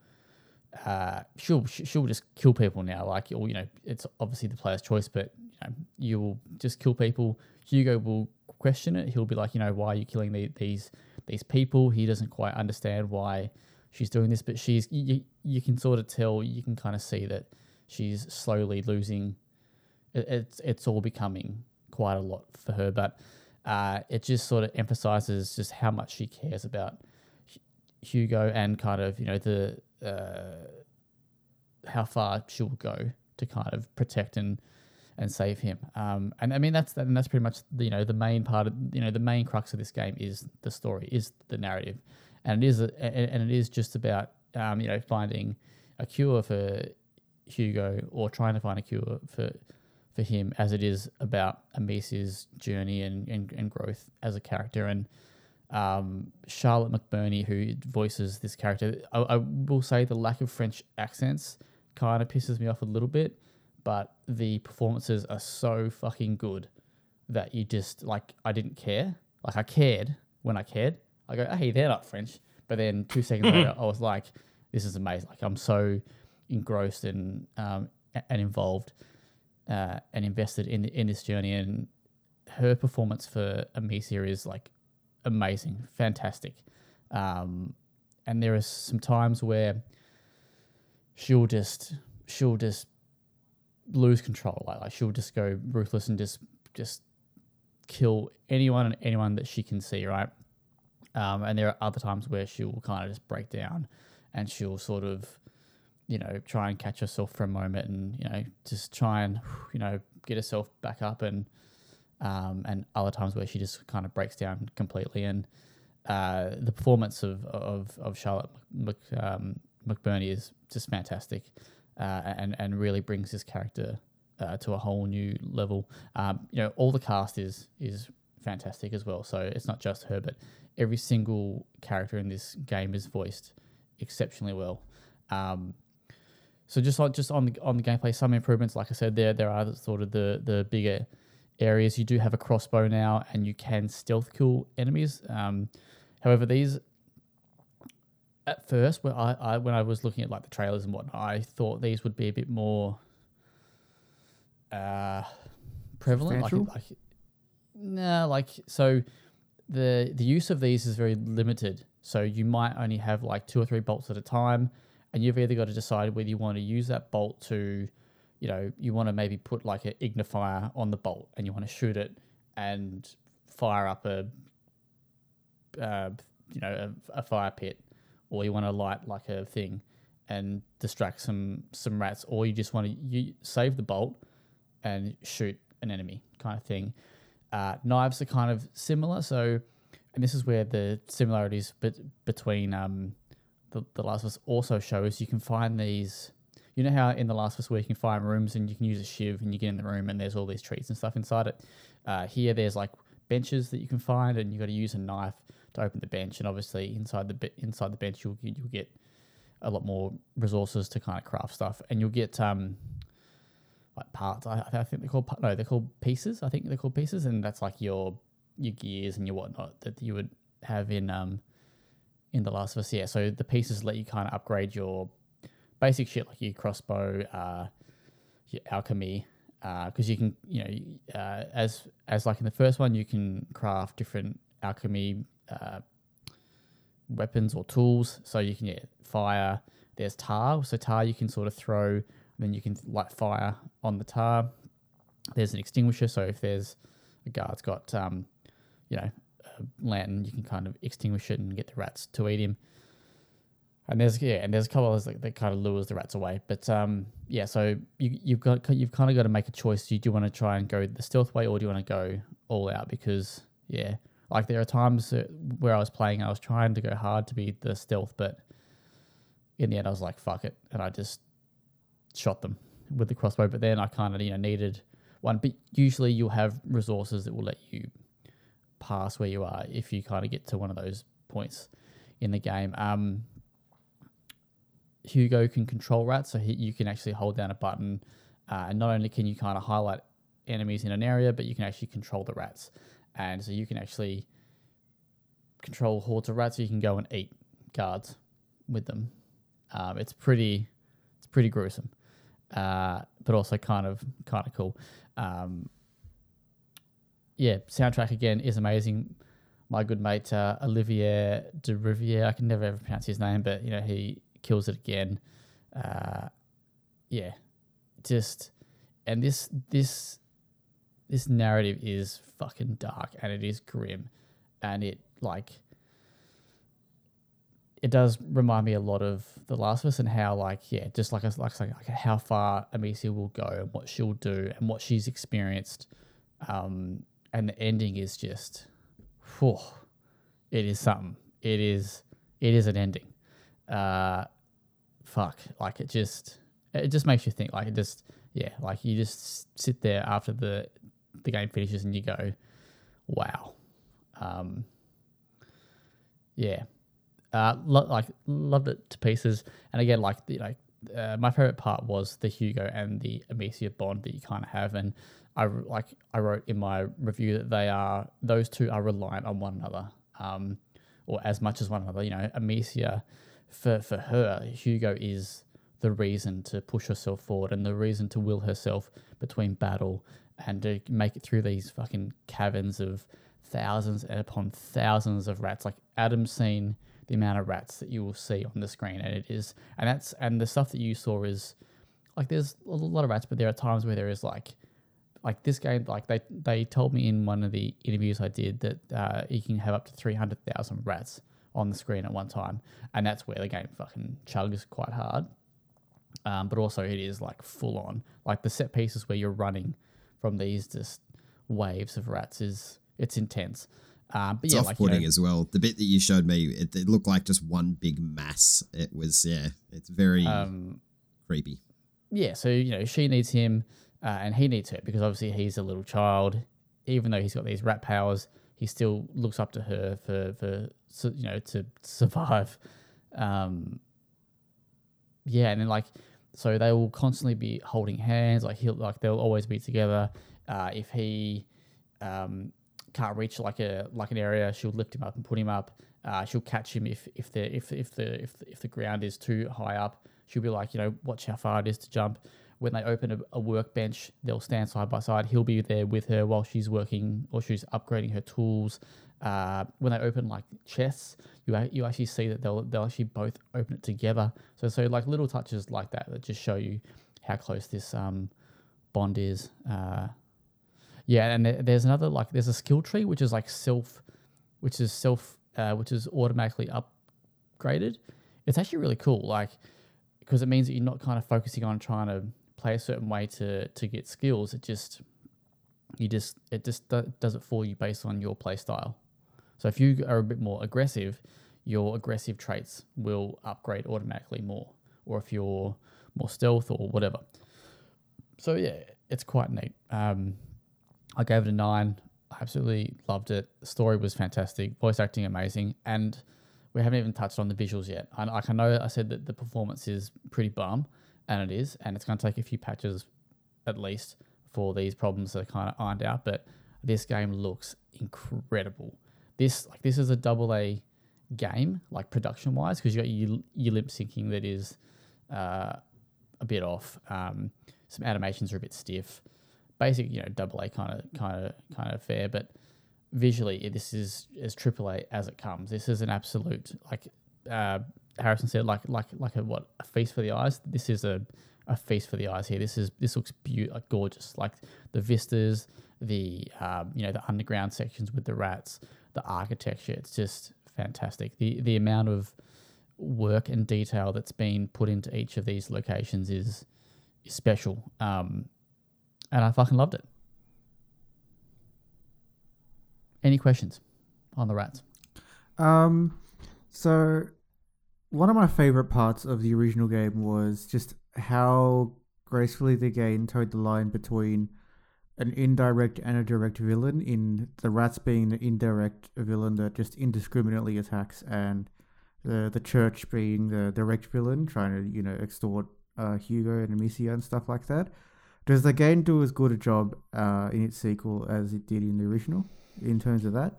uh, she'll she'll just kill people now. Like, or you know, it's obviously the player's choice, but you know, you'll just kill people. Hugo will question it. He'll be like, you know, why are you killing the, these these people? He doesn't quite understand why she's doing this, but she's you, you can sort of tell, you can kind of see that she's slowly losing. It, it's it's all becoming quite a lot for her, but uh, it just sort of emphasizes just how much she cares about Hugo and kind of you know the uh, how far she'll go to kind of protect and and save him. Um, and I mean that's and that's pretty much the, you know the main part of you know the main crux of this game is the story, is the narrative, and it is a, and it is just about um, you know finding a cure for Hugo or trying to find a cure for for him as it is about Amicia's journey and, and, and growth as a character and um, Charlotte McBurney, who voices this character, I, I will say the lack of French accents kind of pisses me off a little bit, but the performances are so fucking good that you just like I didn't care. Like I cared when I cared. I go, hey, they're not French. But then two seconds later, I was like, this is amazing. Like I'm so engrossed and um, and involved uh, and invested in in this journey. And her performance for Amicia is like amazing, fantastic. Um, and there are some times where she'll just she'll just lose control. Like, like she'll just go ruthless and just just kill anyone and anyone that she can see. Right. Um, and there are other times where she'll kind of just break down, and she'll sort of, you know, try and catch herself for a moment, and you know, just try and, you know, get herself back up, and um, and other times where she just kind of breaks down completely. And uh, the performance of of, of Charlotte Mc, um, McBurney is just fantastic, uh, and and really brings this character uh, to a whole new level. Um, you know, all the cast is is fantastic as well. So it's not just her, but every single character in this game is voiced exceptionally well. Um, so just like just on the on the gameplay, some improvements. Like I said, there there are sort of the the bigger areas. You do have a crossbow now, and you can stealth kill enemies. Um, however, these at first, when I, I when I was looking at like the trailers and whatnot, I thought these would be a bit more uh, prevalent. Like, like no, like so the the use of these is very limited. So you might only have like two or three bolts at a time, and you've either got to decide whether you want to use that bolt to, you know, you want to maybe put like an Ignifer on the bolt, and you want to shoot it and fire up a, uh, you know, a, a fire pit, or you want to light like a thing and distract some some rats, or you just want to you save the bolt and shoot an enemy kind of thing. Uh, knives are kind of similar, so and this is where the similarities bet- between um, the, the Last of Us also shows. You can find these. You know how in the Last of Us where you can find rooms and you can use a shiv and you get in the room and there's all these treats and stuff inside it. Uh, here there's like benches that you can find and you've got to use a knife to open the bench and obviously inside the inside the bench you'll you'll get a lot more resources to kind of craft stuff and you'll get um like parts. I, I think they're called no, they're called pieces. I think they're called pieces, and that's like your your gears and your whatnot that you would have in um in the Last of Us. Yeah, so the pieces let you kind of upgrade your basic shit like your crossbow, uh, your alchemy, because you can you know uh, as as like in the first one you can craft different alchemy uh, weapons or tools. So you can get fire. There's tar. So tar you can sort of throw, and then you can light fire on the tar. There's an extinguisher. So if there's a guard's got, um, you know, a lantern, you can kind of extinguish it and get the rats to eat him. And there's yeah, and there's a couple others that, that kind of lures the rats away. But um, yeah, so you you've got you've kind of got to make a choice. Do you, do you want to try and go the stealth way, or do you want to go all out? Because yeah, like there are times where I was playing, I was trying to go hard to be the stealth, but in the end, I was like, fuck it, and I just shot them with the crossbow. But then I kind of you know needed one. But usually you'll have resources that will let you pass where you are if you kind of get to one of those points in the game. Um, Hugo can control rats, so he, you can actually hold down a button, uh, and not only can you kind of highlight enemies in an area, but you can actually control the rats, and so you can actually control hordes of rats. So you can go and eat guards with them. Um, it's pretty, it's pretty gruesome, uh, but also kind of kind of cool. Um, yeah, soundtrack again is amazing. My good mate uh, Olivier Deriviere, I can never ever pronounce his name, but you know he kills it again. Uh, yeah, just and this this this narrative is fucking dark and it is grim, and it like it does remind me a lot of The Last of Us and how like yeah, just like like like, like how far Amicia will go and what she'll do and what she's experienced, um, and the ending is just, whew, it is something. It is it is an ending uh, fuck, like it just it just makes you think. Like it just yeah, like you just sit there after the the game finishes and you go, wow, um, yeah, uh, lo- like loved it to pieces. And again, like know, uh, my favorite part was the Hugo and the Amicia bond that you kind of have, and I like I wrote in my review that they are those two are reliant on one another, um, or as much as one another. You know, Amicia for for her, Hugo is the reason to push herself forward and the reason to will herself between battle and to make it through these fucking caverns of thousands and upon thousands of rats. Like Adam's seen the amount of rats that you will see on the screen, and it is, and that's, and the stuff that you saw is like there's a lot of rats, but there are times where there is like, like this game, like they they told me in one of the interviews I did that uh, you can have up to three hundred thousand rats on the screen at one time, and that's where the game fucking chugs quite hard. Um, but also it is like full on, like the set pieces where you're running from these just waves of rats is it's intense. Um, but It's yeah, off like you putting know, as well. The bit that you showed me, it, it looked like just one big mass. It was, yeah, it's very um, creepy. yeah, so you know she needs him, uh, and he needs her because obviously he's a little child. Even though he's got these rat powers, he still looks up to her for for su- you know to survive. Um, yeah, and then like so they will constantly be holding hands. Like he'll like they'll always be together. Uh, if he um, can't reach like a like an area, she'll lift him up and put him up. Uh, she'll catch him if if the if if the if if the ground is too high up. She'll be like, you know, watch how far it is to jump. When they open a, a workbench, they'll stand side by side. He'll be there with her while she's working or she's upgrading her tools. Uh, when they open like chests, you you actually see that they'll they'll actually both open it together. So so like little touches like that that just show you how close this um bond is. Uh, yeah, and there's another like there's a skill tree which is like self, which is self, uh, which is automatically upgraded. It's actually really cool, like because it means that you're not kind of focusing on trying to play a certain way to to get skills. It just you just it just does it for you based on your play style. So if you are a bit more aggressive, your aggressive traits will upgrade automatically more, or if you're more stealth or whatever. So yeah, it's quite neat. Um, I gave it a nine. I absolutely loved it. The story was fantastic. Voice acting amazing, and we haven't even touched on the visuals yet. I, like I know I said that the performance is pretty bum, and it is, and it's going to take a few patches at least for these problems to kind of ironed out. But this game looks incredible. This like this is a double A game, like production wise, because you got your, your lip syncing that is uh, a bit off. Um, some animations are a bit stiff. Basic, you know, double A kind of kind of kind of fair, but visually this is as triple A as it comes. This is an absolute like uh, Harrison said, like like like a what a feast for the eyes. This is a a feast for the eyes here. This is this looks beautiful, gorgeous. Like the vistas, the um, you know the underground sections with the rats, the architecture. It's just fantastic. The the amount of work and detail that's been put into each of these locations is, is special. Um, and I fucking loved it. Any questions on the rats? Um, so one of my favorite parts of the original game was just how gracefully the game toed the line between an indirect and a direct villain. In the rats being the indirect villain that just indiscriminately attacks, and the the church being the direct villain, trying to you know extort uh, Hugo and Amicia and stuff like that. Does the game do as good a job uh, in its sequel as it did in the original in terms of that?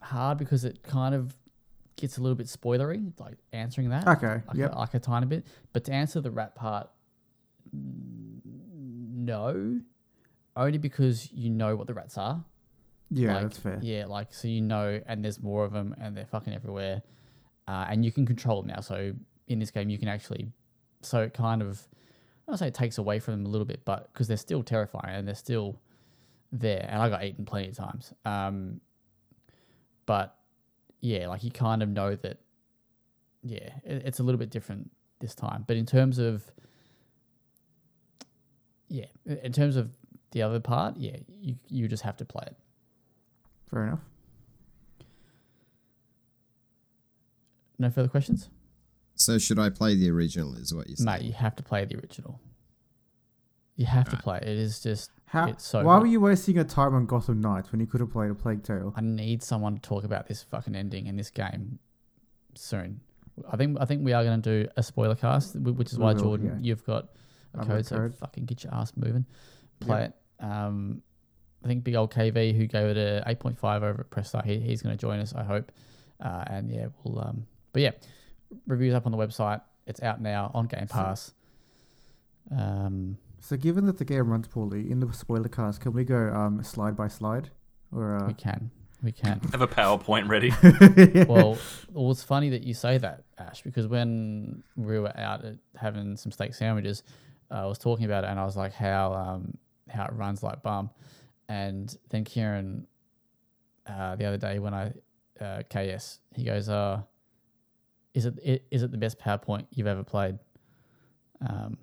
Hard because it kind of gets a little bit spoilery, like answering that. Okay. like, Yep. a, like a tiny bit. But to answer the rat part, no, only because you know what the rats are. Yeah, like, that's fair. Yeah, like so you know, and there's more of them, and they're fucking everywhere, uh, and you can control them now. So in this game, you can actually, so it kind of, I don't say it takes away from them a little bit, but because they're still terrifying and they're still there, and I got eaten plenty of times. Um, but yeah, like you kind of know that, yeah, it, it's a little bit different this time. But in terms of, yeah, in terms of the other part, yeah, you you just have to play it. Fair enough. No further questions? So should I play the original? Is what you're saying? Mate, you have to play the original. You have to Alright. play it. It is just How? it's so why good. were you wasting your time on Gotham Knights when you could have played a Plague Tale? I need someone to talk about this fucking ending in this game soon. I think I think we are going to do a spoiler cast, which is why Jordan, yeah. you've got a I've got a code, so code. fucking get your ass moving. Play it. Um, I think big old KV who gave it a eight point five over at Press Start, he, he's going to join us. I hope. Uh, and yeah, we'll. Um, but yeah, reviews up on the website. It's out now on Game Pass. Um, So, given that the game runs poorly in the spoiler cast, can we go um, slide by slide? Or uh, we can, we can. Have a PowerPoint ready. well, well, it's funny that you say that, Ash, because when we were out at having some steak sandwiches, uh, I was talking about it, and I was like, how um, how it runs like bum, and then Kieran, uh, the other day when I uh, KS, he goes, uh, is it is it the best PowerPoint you've ever played? Um,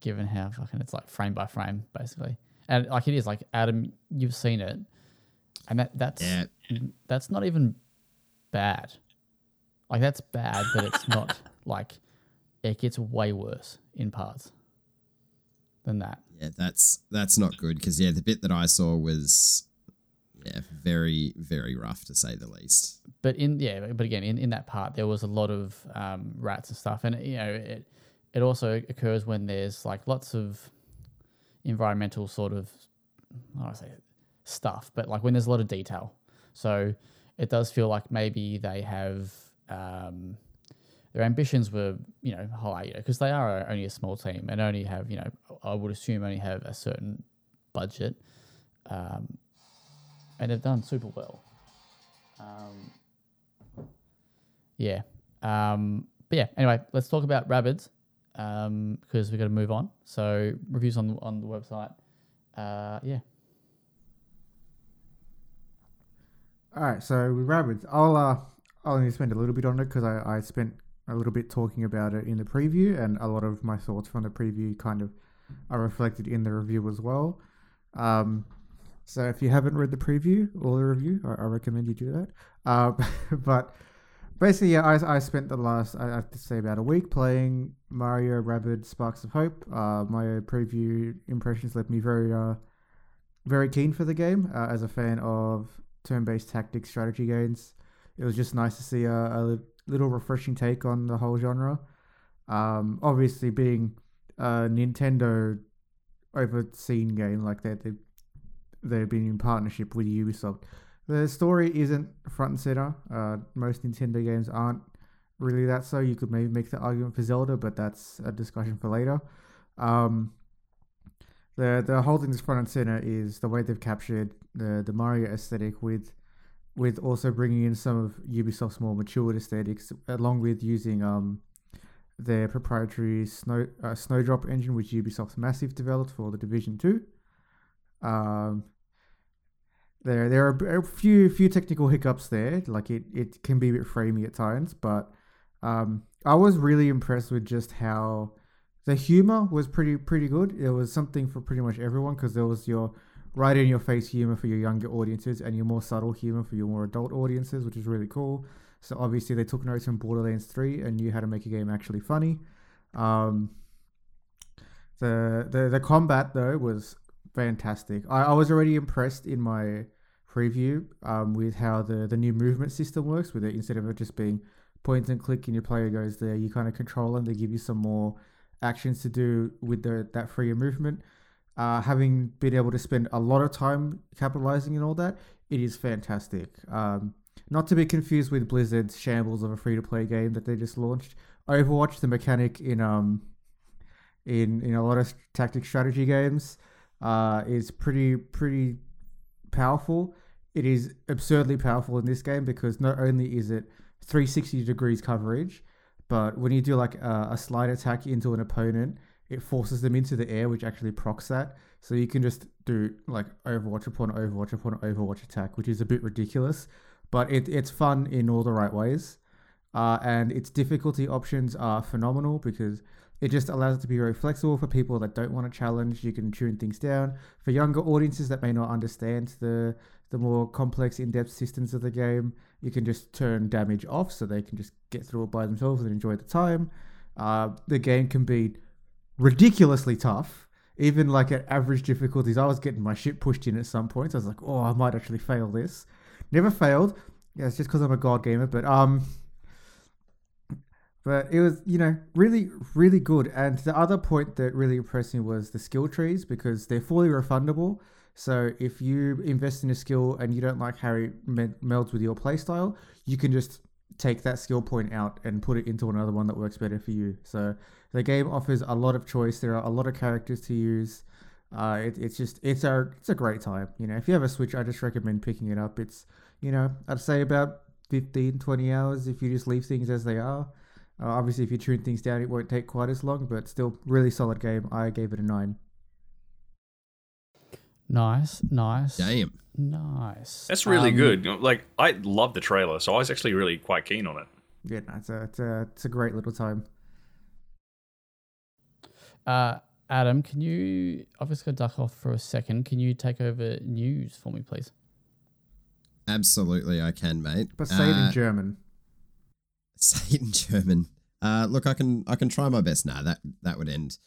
given how fucking it's like frame by frame, basically, and like it is like Adam, you've seen it, and that that's Yeah. that's not even bad. Like that's bad, but it's not like it gets way worse in parts than that. Yeah, that's that's not good because yeah, the bit that I saw was yeah very very rough to say the least. But in yeah, but again, in, in that part there was a lot of um, rats and stuff, and you know it it also occurs when there's like lots of environmental sort of I don't want to say stuff, but like when there's a lot of detail. So it does feel like maybe they have um, their ambitions were you know high, you know, because they are only a small team and only have you know I would assume only have a certain budget, um, and they've done super well. Um, yeah. Um, but yeah. Anyway, let's talk about Rabbids um, because we've got to move on. So reviews on on the website. Uh, yeah. All right, so with Rabbids, I'll uh, I'll only spend a little bit on it because I, I spent a little bit talking about it in the preview, and a lot of my thoughts from the preview kind of are reflected in the review as well. Um, so if you haven't read the preview or the review, I, I recommend you do that. Uh, but basically, yeah, I, I spent the last I have to say about a week playing Mario Rabbids Sparks of Hope. Uh, my preview impressions left me very uh, very keen for the game uh, as a fan of turn-based tactics strategy games. It was just nice to see a, a little refreshing take on the whole genre. Um, obviously, being a Nintendo overseen game like that, they they've been in partnership with Ubisoft. The story isn't front and center. Uh, most Nintendo games aren't really that so. You could maybe make the argument for Zelda, but that's a discussion for later. Um, the the whole thing that's front and center is the way they've captured the the Mario aesthetic with with also bringing in some of Ubisoft's more matured aesthetics, along with using um their proprietary snow uh, Snowdrop engine, which Ubisoft's Massive developed for the Division Two. Um, there there are a few few technical hiccups there. Like it, it can be a bit framey at times, but um, I was really impressed with just how the humor was pretty pretty good. It was something for pretty much everyone because there was your right in your face humor for your younger audiences and your more subtle humor for your more adult audiences, which is really cool. So obviously they took notes from Borderlands 3 and knew how to make a game actually funny. Um, the, the the combat though was fantastic. I, I was already impressed in my preview um, with how the, the new movement system works with it instead of it just being point and click and your player goes there, you kind of control them. They give you some more actions to do with the that freer movement. Uh, having been able to spend a lot of time capitalizing and all that, it is fantastic. Um, not to be confused with Blizzard's shambles of a free to play game that they just launched. Overwatch, the mechanic in um in in a lot of tactic strategy games, uh, is pretty pretty powerful. It is absurdly powerful in this game because not only is it 360 degrees coverage, but when you do like a, a slide attack into an opponent, it forces them into the air, which actually procs that. So you can just do like Overwatch upon Overwatch upon Overwatch attack, which is a bit ridiculous, but it, it's fun in all the right ways. Uh, and its difficulty options are phenomenal because it just allows it to be very flexible for people that don't want to challenge. You can tune things down. For younger audiences that may not understand the the more complex, in-depth systems of the game, you can just turn damage off so they can just get through it by themselves and enjoy the time. Uh, the game can be ridiculously tough. Even like at average difficulties, I was getting my shit pushed in at some points. I was like, "Oh, I might actually fail this." Never failed. Yeah, it's just because I'm a god gamer. But um, but it was, you know, really, really good. And the other point that really impressed me was the skill trees because they're fully refundable. So if you invest in a skill and you don't like how it melds with your playstyle, you can just take that skill point out and put it into another one that works better for you. So the game offers a lot of choice. There are a lot of characters to use. Uh, it, it's just it's a it's a great time. You know, if you have a Switch, I just recommend picking it up. It's you know I'd say about 15, 20 hours if you just leave things as they are. Uh, obviously, if you tune things down, it won't take quite as long, but still, really solid game. I gave it a nine. Nice, nice. Damn. Nice. That's really Um, good. Like I love the trailer, so I was actually really quite keen on it. Yeah, no, it's a, it's a it's a great little time. Uh, Adam, can you obviously duck off for a second? Can you take over news for me, please? Absolutely, I can, mate. But say it Uh, in German. Say it in German. Uh, look, I can I can try my best. Nah, that that would end.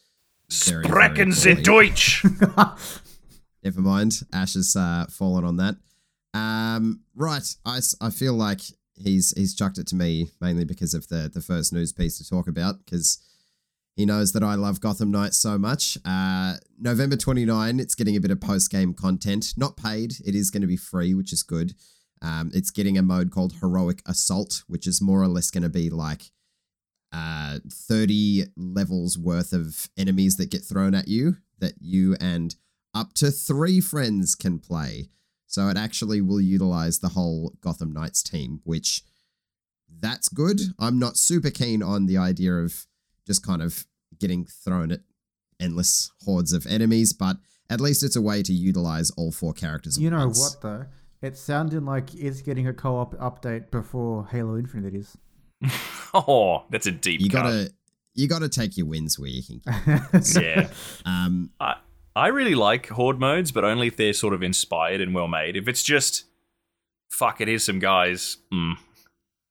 very, very Sprechen Sie. Deutsch. Never mind. Ash has uh, fallen on that. Um, right. I feel like he's he's chucked it to me mainly because of the the first news piece to talk about because he knows that I love Gotham Knights so much. Uh, November 29, it's getting a bit of post game content. Not paid. It is going to be free, which is good. Um, it's getting a mode called Heroic Assault, which is more or less going to be like uh, 30 levels worth of enemies that get thrown at you that you and up to three friends can play. So it actually will utilize the whole Gotham Knights team, which that's good. I'm not super keen on the idea of just kind of getting thrown at endless hordes of enemies, but at least it's a way to utilize all four characters. You know once. what though? It sounded like it's getting a co-op update before Halo Infinite is. oh, that's a deep You cut. gotta you gotta take your wins where you can. Yeah. Um, I, I really like horde modes, but only if they're sort of inspired and well made. If it's just fuck it, here's some guys. Mm.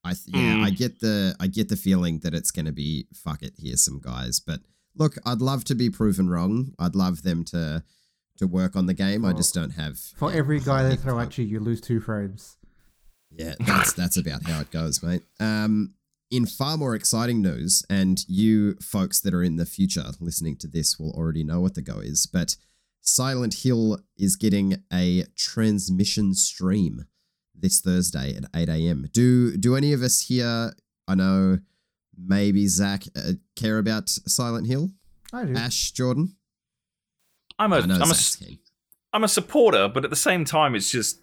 I th- yeah, Mm. I get the I get the feeling that it's going to be fuck it. Here's some guys, but look, I'd love to be proven wrong. I'd love them to to work on the game. I just don't have For yeah, every guy they throw at you, you lose two frames. Yeah, that's that's about how it goes, mate. Um, in far more exciting news, and you folks that are in the future listening to this will already know what the go is, but Silent Hill is getting a transmission stream this Thursday at 8 a.m. Do do any of us here? I know maybe Zach uh, care about Silent Hill. I do. Ash Jordan. I'm a I know am a Zach's keen. I'm a supporter, but at the same time, it's just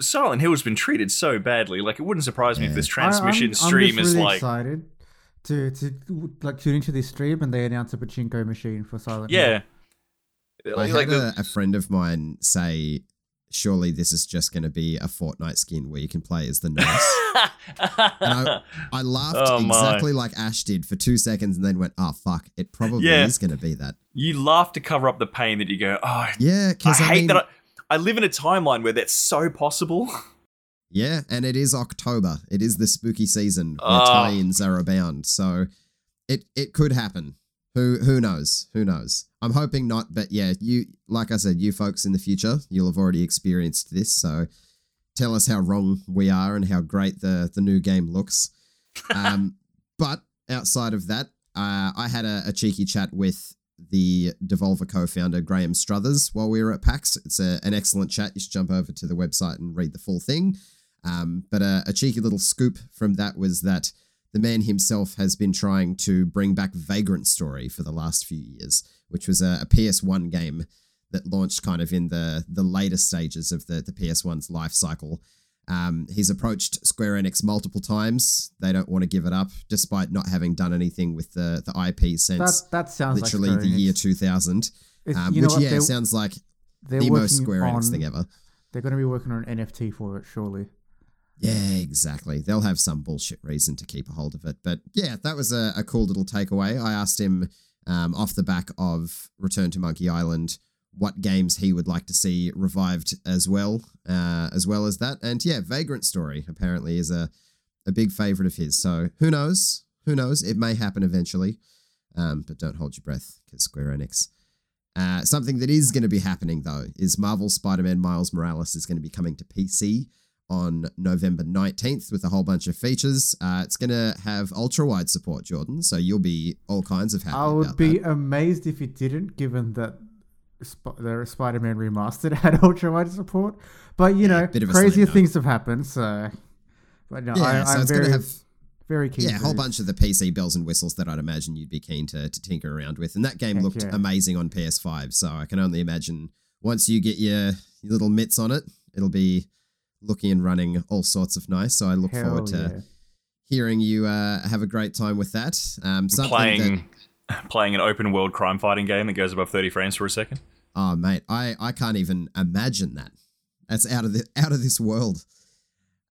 Silent Hill's been treated so badly. Like it wouldn't surprise me if Yeah. this I- I'm- transmission I'm stream just is really like excited to to like tune into this stream and they announce a pachinko machine for Silent Hill. yeah. I Like, had the- a, a friend of mine say surely this is just going to be a Fortnite skin where you can play as the nurse. and I, I laughed Oh, exactly like Ash did for two seconds and then went, oh, fuck, it probably Yeah. is going to be that. you laugh to cover up the pain that you go, oh, Yeah, I because I, hate mean, that. I, I live in a timeline where that's so possible. yeah, and it is October. It is the spooky season where Oh. tie-ins are abound. So it it could happen. Who who knows? Who knows? I'm hoping not, but yeah, you like I said, you folks in the future, you'll have already experienced this. So tell us how wrong we are and how great the the new game looks. Um, but outside of that, uh, I had a, a cheeky chat with the Devolver co-founder Graeme Struthers while we were at PAX. It's a, an excellent chat. You should jump over to the website and read the full thing. Um, but a, a cheeky little scoop from that was that the man himself has been trying to bring back Vagrant Story for the last few years, which was a, a PS1 game that launched kind of in the the later stages of the, the PS1's life cycle. Um, he's approached Square Enix multiple times. They don't want to give it up, despite not having done anything with the, the IP since That that sounds literally like the year 2000. Um, which, yeah, they're- sounds like the most Square Enix thing ever. They're going to be working on an NFT for it, surely. Yeah, exactly. They'll have some bullshit reason to keep a hold of it. But yeah, that was a, a cool little takeaway. I asked him um, off the back of Return to Monkey Island what games he would like to see revived as well, uh, as well as that. And yeah, Vagrant Story apparently is a, a big favorite of his. So who knows? Who knows? It may happen eventually. Um, but don't hold your breath because Square Enix. Uh, something that is going to be happening though is Marvel Spider-Man Miles Morales is going to be coming to PC on November 19th with a whole bunch of features. Uh, it's going to have ultra wide support, Jordan, so you'll be all kinds of happy I would be that. amazed if it didn't, given that Sp- the Spider-Man remastered had ultra wide support. But you know, bit of crazier things have happened. So, but no, Yeah, I, so I'm it's very, have very keen. yeah, a whole bunch of the PC bells and whistles that I'd imagine you'd be keen to, to tinker around with. And that game Heck looked yeah. amazing on PS5, so I can only imagine once you get your, your little mitts on it, it'll be looking and running all sorts of nice. So I look Hell forward to yeah. hearing you uh, have a great time with that. Um, something that, playing playing an open world crime fighting game that goes above 30 frames for a second. Oh mate, I, I can't even imagine that. That's out of the out of this world.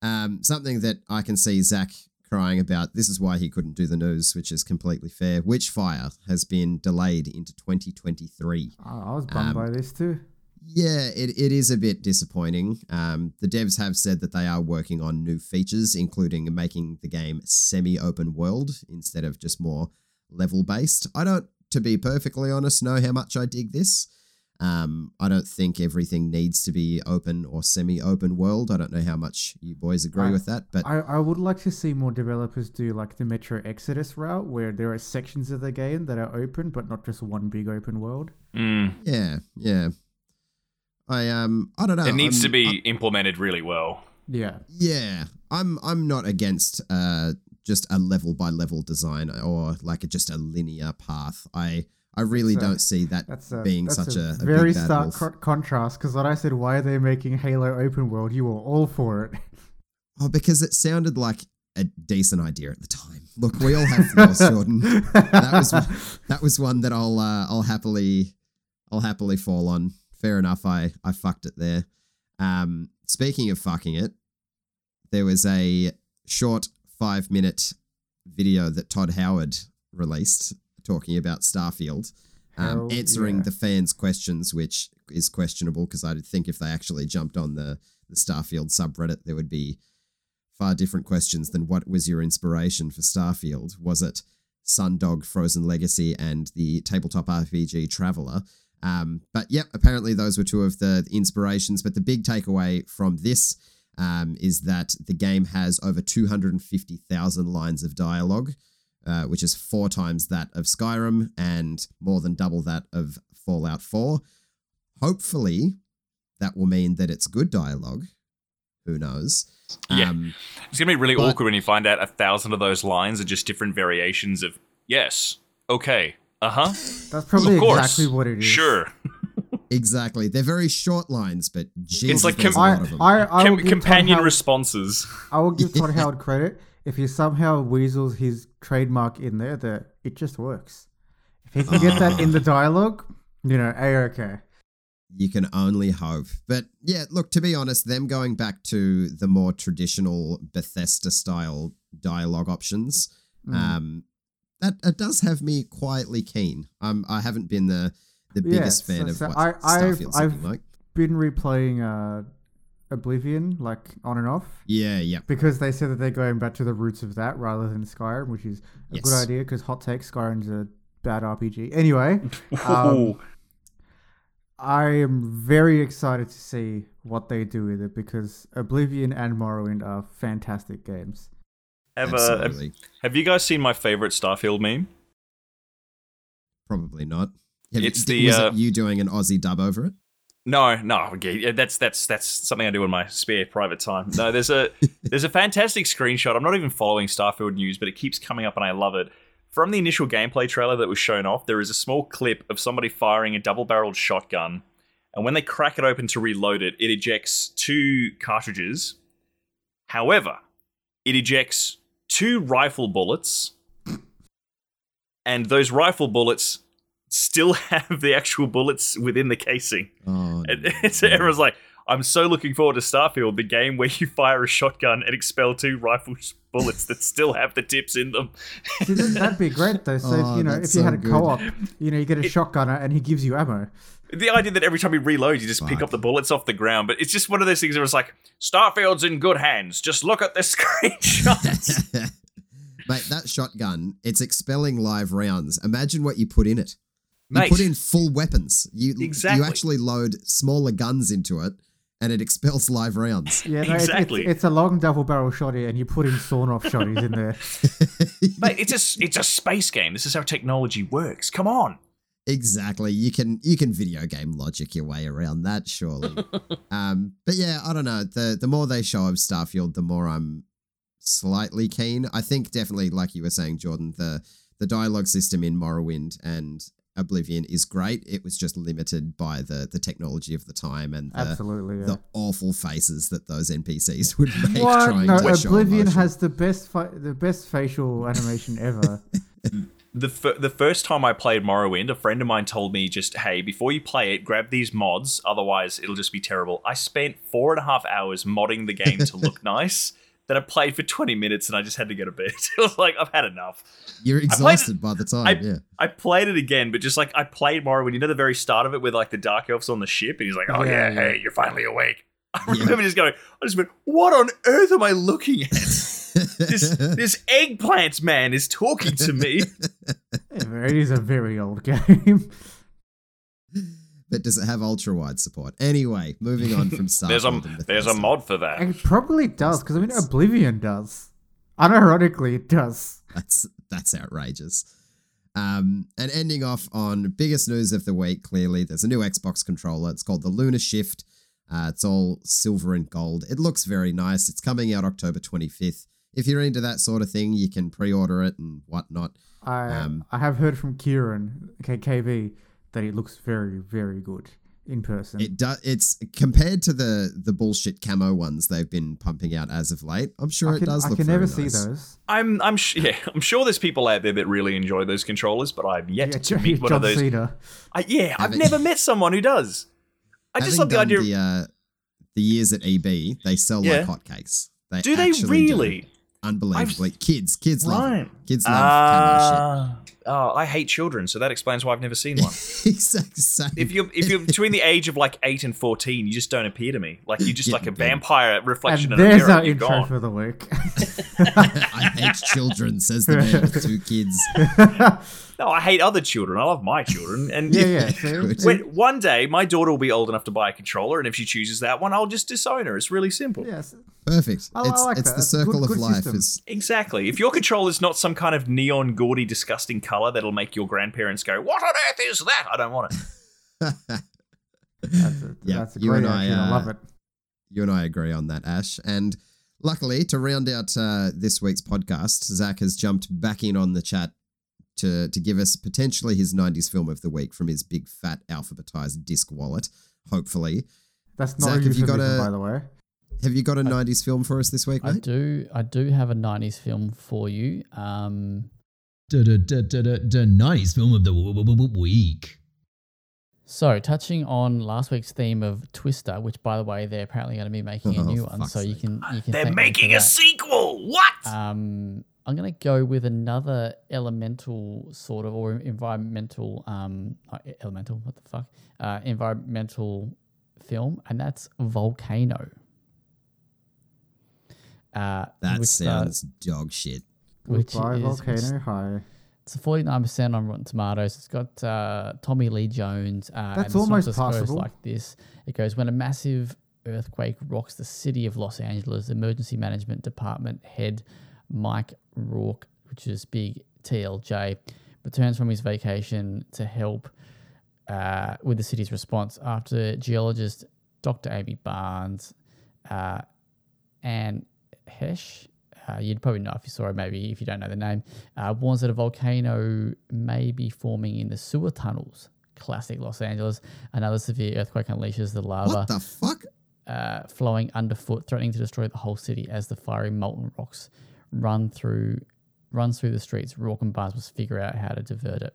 Um, something that I can see Zach crying about. This is why he couldn't do the news, which is completely fair. Witchfire has been delayed into 2023. Oh, I was bummed Um, by this too. Yeah, it, it is a bit disappointing. Um, the devs have said that they are working on new features, including making the game semi open world instead of just more level based. I don't, to be perfectly honest, know how much I dig this. Um, I don't think everything needs to be open or semi open world. I don't know how much you boys agree I- with that, but I, I would like to see more developers do like the Metro Exodus route, where there are sections of the game that are open, but not just one big open world. Mm. yeah, yeah. I um, I don't know. it needs to I'm- be implemented really well. Yeah, Yeah, I'm I'm not against uh just a level by level design or like a, just a linear path. I I really That's don't see that that's a, being that's such a, a very big stark co- contrast. Because when I said why are they making Halo open world, you were all for it. Oh, because it sounded like a decent idea at the time. Look, we all have flaws, Jordan. That was that was one that I'll uh, I'll happily I'll happily fall on. Fair enough. I I fucked it there. Um, speaking of fucking it, there was a short five minute video that Todd Howard released talking about Starfield, um, answering yeah. the fans' questions, which is questionable because I think if they actually jumped on the the Starfield subreddit, there would be far different questions than what was your inspiration for Starfield? Was it Sundog, Frozen Legacy, and the tabletop RPG Traveller? Um, but yep, apparently those were two of the inspirations. But the big takeaway from this um, is that the game has over 250,000 lines of dialogue, uh, which is four times that of Skyrim and more than double that of Fallout 4. Hopefully, that will mean that it's good dialogue. Who knows? Yeah. Um, It's gonna be really But- awkward when you find out a thousand of those lines are just different variations of yes, okay, uh huh, That's probably of course, exactly what it is. Sure, Exactly. They're very short lines, but Jesus, like com- a I, lot of them. I, I, will Com- companion Howard- responses. I will give Todd Howard credit if he somehow weasels his trademark in there. That it just works. If he can get that in the dialogue, you know, a okay. you can only hope. But yeah, look, to be honest, them going back to the more traditional Bethesda style dialogue options, Mm. um, that it does have me quietly keen. Um, I haven't been the the Yeah, biggest fan so- of what I- I've- Starfield's I've- like. Been replaying uh, Oblivion like on and off Yeah, yeah. because they said that they're going back to the roots of that rather than Skyrim, which is a good idea because hot take Skyrim's a bad RPG. Anyway, um, I am very excited to see what they do with it because Oblivion and Morrowind are fantastic games. Have, uh, have, have you guys seen my favorite Starfield meme? Probably not. Have you- It's the, was uh, it you doing an Aussie dub over it? No, no, that's that's that's something I do in my spare private time. No, there's a there's a fantastic screenshot. I'm not even following Starfield news, but it keeps coming up, and I love it. From the initial gameplay trailer that was shown off, there is a small clip of somebody firing a double-barreled shotgun, and when they crack it open to reload it, it ejects two cartridges. However, it ejects two rifle bullets, and those rifle bullets still have the actual bullets within the casing. Oh, And it's, everyone's like, I'm so looking forward to Starfield, the game where you fire a shotgun and expel two rifle bullets that still have the tips in them. See, that- that'd be great though. So Oh, if, you know, if you so had a good. co-op, you know, you get a shotgunner and he gives you ammo. The idea that every time you reload, you just pick up the bullets off the ground, but it's just one of those things where it's like, Starfield's in good hands. Just look at this screenshot. Mate, that shotgun, it's expelling live rounds. Imagine what you put in it. You Mate. put in full weapons. You Exactly. you actually load smaller guns into it and it expels live rounds. Yeah, no, it's- Exactly. It's, it's a long double barrel shotty, and you put in sawn off shotties in there. Mate, it's a, it's a space game. This is how technology works. Come on. Exactly. You can you can video game logic your way around that, surely. um, but yeah, I don't know. The the more they show of Starfield, the more I'm slightly keen. I think definitely, like you were saying, Jordan, the the dialogue system in Morrowind and Oblivion is great. It was just limited by the the technology of the time and the, Absolutely. Yeah. the awful faces that those NPCs would make What? trying No, to Oblivion emotion. has the best fi- the best facial animation ever. the f- the first time I played Morrowind, a friend of mine told me just, "Hey, before you play it, grab these mods, otherwise it'll just be terrible." I spent four and a half hours modding the game to look nice. Then I played for twenty minutes and I just had to go to bed. it was like I've had enough. You're exhausted by the time. I, yeah. I played it again, but just like I played Morrowind, you know the very start of it with like the dark elves on the ship, and he's like, "Oh yeah, Yeah, yeah. hey, you're finally awake." I remember just going, I just went, "What on earth am I looking at?" This this eggplant man is talking to me. It is a very old game. but does it have ultra wide support? Anyway, moving on from Starfield. There's a there's a mod for that. it probably does because I mean Oblivion does. Unironically, it does. That's that's outrageous. Um, and ending off on biggest news of the week. Clearly, there's a new Xbox controller. It's called the Lunar Shift. Uh, it's all silver and gold. It looks very nice. It's coming out October 25th. If you're into that sort of thing, you can pre-order it and whatnot. I Um, I have heard from Kieran KKV that it looks very very good in person. It does. It's compared to the the bullshit camo ones they've been pumping out as of late. I'm sure I it does I look can very never see those. I'm I'm sh- yeah I'm sure there's people out there that really enjoy those controllers, but I've yet Yeah, to meet one of those. Cena. I, yeah, I've Having- never met someone who does. I just love the idea. The, uh, the years at EB, they sell Yeah. like hotcakes. They do they really? do. Really? Unbelievably, kids, kids love Right. it. Kids love camo Ah, oh, I hate children, so that explains why I've never seen one. exactly. Same. if you're if you're between the age of like eight and fourteen, you just don't appear to me. Like you're just Yeah, like a yeah. vampire reflection And in a there's mirror. our you're intro gone. for the week. I hate children, says the man with two kids. No, I hate other children. I love my children, and yeah, yeah. see? When, one day, my daughter will be old enough to buy a controller, and if she chooses that one, I'll just disown her. It's really simple. Yes. Perfect. I- I it's like it's that. the circle good- of good life. Is Exactly. If your controller's not some kind of neon, gaudy, disgusting color that'll make your grandparents go, "What on earth is that?" I don't want it. That's a, Yeah, that's a you great and I, action. I love uh, it. you and I agree on that, Ash. And luckily, to round out uh, this week's podcast, Zach has jumped back in on the chat to to give us potentially his '90s film of the week from his big fat alphabetized disc wallet. Hopefully, That's not Zach, a have you got a- by the way. have you got a '90s film for us this week, I do. I do have a '90s film for you. Um, The 90s film of the w- w- w- week. So, touching on last week's theme of Twister, which by the way, they're apparently going to be making a Oh, new for one, fuck's so you can you can. They're thank them for making a that. sequel. What? Um, I'm going to go with another elemental sort of or environmental um uh, elemental what the fuck uh environmental film, and that's Volcano. Uh, That which sounds stars- dog shit. which Goodbye, is which volcano high. It's a forty nine percent on Rotten Tomatoes. It's got uh, Tommy Lee Jones. Uh, That's and the almost synopsis goes like this. It goes when a massive earthquake rocks the city of Los Angeles. Emergency Management Department head Mike Rourke, which is big TLJ, returns from his vacation to help uh, with the city's response after geologist Dr. Amy Barnes uh, Anne Heche. Uh, you'd probably know if you saw it, maybe if you don't know the name. Uh, warns that a volcano may be forming in the sewer tunnels. Classic Los Angeles. Another severe earthquake unleashes the lava What the fuck? uh, flowing underfoot, threatening to destroy the whole city as the fiery molten rocks run through runs through the streets. Rourke and Barnes must figure out how to divert it.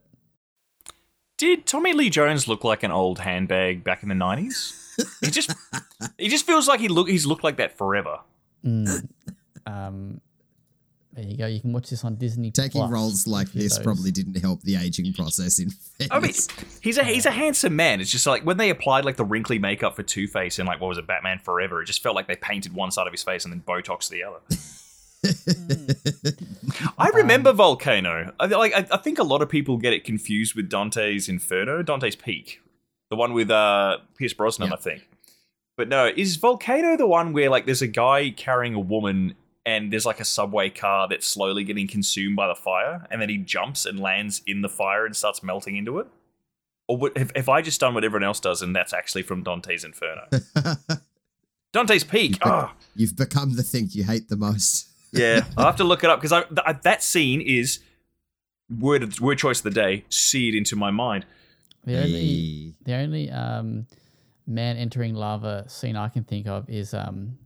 Did Tommy Lee Jones look like an old handbag back in the nineties? he just he just feels like he look he's looked like that forever. Mm. um, there you go. You can watch this on Disney. Taking Plus roles like this those- probably didn't help the aging process. In I mean, he's a he's a handsome man. It's just like when they applied like the wrinkly makeup for Two Face and like what was it, Batman Forever. It just felt like they painted one side of his face and then Botox the other. Mm. I remember um, Volcano. I, like I, I think a lot of people get it confused with Dante's Inferno, Dante's Peak, the one with uh, Pierce Brosnan, Yeah. I think. But no, is Volcano the one where like there's a guy carrying a woman and there's like a subway car that's slowly getting consumed by the fire, and then he jumps and lands in the fire and starts melting into it? Or have, have I just done what everyone else does, and that's actually from Dante's Inferno? Dante's Peak. Oh, You've become the thing you hate the most. Yeah, I'll have to look it up because I, th- that scene is word word choice of the day seared into my mind. The only the only um, man entering lava scene I can think of is um,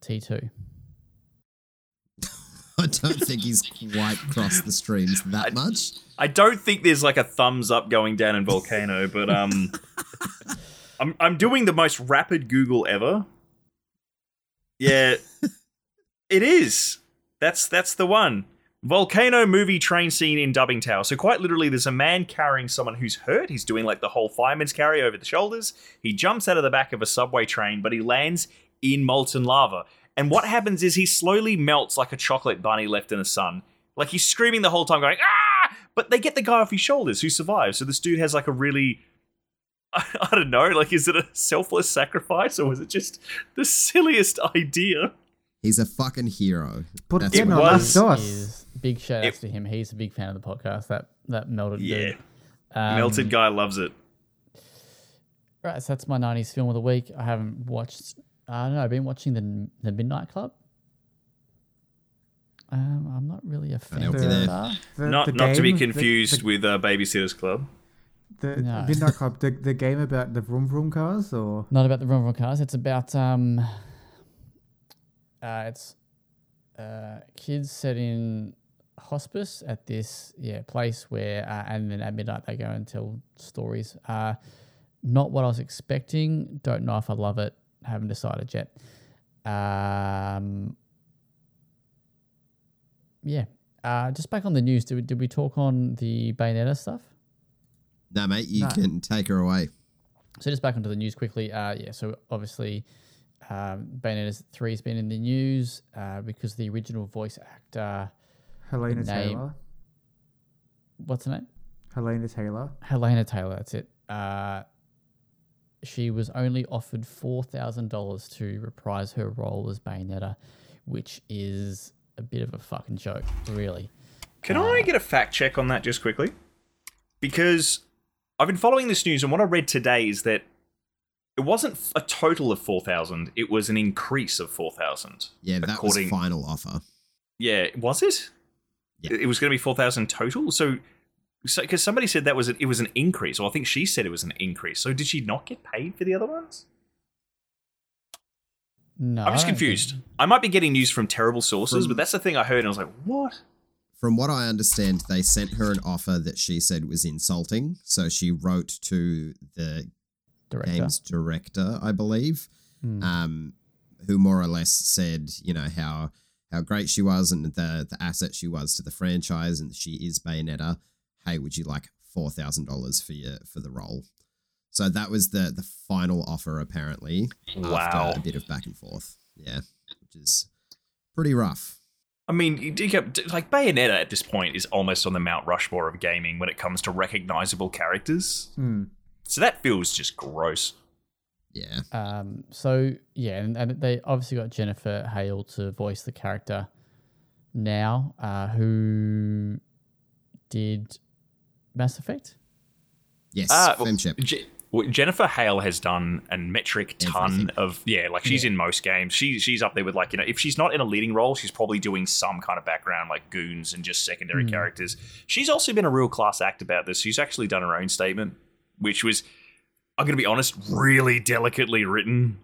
T two. I don't think he's quite crossed the streams that much. I don't think there's like a thumbs up going down in Volcano, but um, I'm I'm doing the most rapid Google ever. Yeah, it is. That's that's the one. Volcano movie train scene in Dubbing Tower. So quite literally, there's a man carrying someone who's hurt. He's doing like the whole fireman's carry over the shoulders. He jumps out of the back of a subway train, but he lands in molten lava. And what happens is he slowly melts like a chocolate bunny left in the sun. Like he's screaming the whole time, going ah! But they get the guy off his shoulders who survives. So this dude has like a really I, don't know, like is it a selfless sacrifice or was it just the silliest idea? He's a fucking hero. Put That's it in what on it Last was. Big shout outs to him. He's a big fan of the podcast. That that melted. Yeah. dude. Um, Melted guy loves it. Right, so that's my '90s film of the week. I haven't watched. I don't know. I've been watching the the Midnight Club. Um, I'm not really a fan help of that. The- Not the not to be game- the- confused the, with uh, Babysitter's Club. the, No. Midnight Club, the, the game about the vroom vroom cars, or Not about the Vroom Vroom cars. It's about um. Uh, it's uh, kids set in hospice at this yeah place where uh, and then at midnight they go and tell stories. Uh, not what I was expecting. Don't know if I love it. Haven't decided yet. Um, yeah. Uh, just back on the news. Did we, did we talk on the Bayonetta stuff? No, mate, you No. can take her away. So just back onto the news quickly. Uh, yeah, so obviously, um, Bayonetta three has been in the news uh, because the original voice actor, Helena name- Taylor. what's her name? Helena Taylor. Helena Taylor. That's it. Uh, she was only offered four thousand dollars to reprise her role as Bayonetta, which is a bit of a fucking joke, really. Can I get a fact check on that just quickly? Because I've been following this news, and what I read today is that it wasn't a total of 4,000, it was an increase of 4,000. Yeah, that According- was final offer. Yeah, was it? Yeah. It it was going to be 4,000 total? So, because somebody said that was an, it was an increase, or I think she said it was an increase. So, did she not get paid for the other ones? No, I'm just don't think- confused. I might be getting news from terrible sources, From- but that's the thing I heard, and I was like, what? from what I understand, they sent her an offer that she said was insulting. So she wrote to the Director. game's director, I believe, Hmm. um, who more or less said, you know, how how great she was and the the asset she was to the franchise, and she is Bayonetta. Hey, would you like four thousand dollars for your for the role? So that was the the final offer, apparently. Wow. After a bit of back and forth, yeah, which is pretty rough. I mean, you do get- like Bayonetta at this point is almost on the Mount Rushmore of gaming when it comes to recognizable characters. Hmm. So that feels just gross. Yeah, Um, so yeah, and, and they obviously got Jennifer Hale to voice the character now, uh, who did Mass Effect. yes, well, FemShep. Well, Jennifer Hale has done a metric ton Everything. of yeah, like she's in most games. She she's up there with like you know if she's not in a leading role, she's probably doing some kind of background like goons and just secondary characters. She's also been a real class act about this. She's actually done her own statement, which was I'm going to be honest, really delicately written.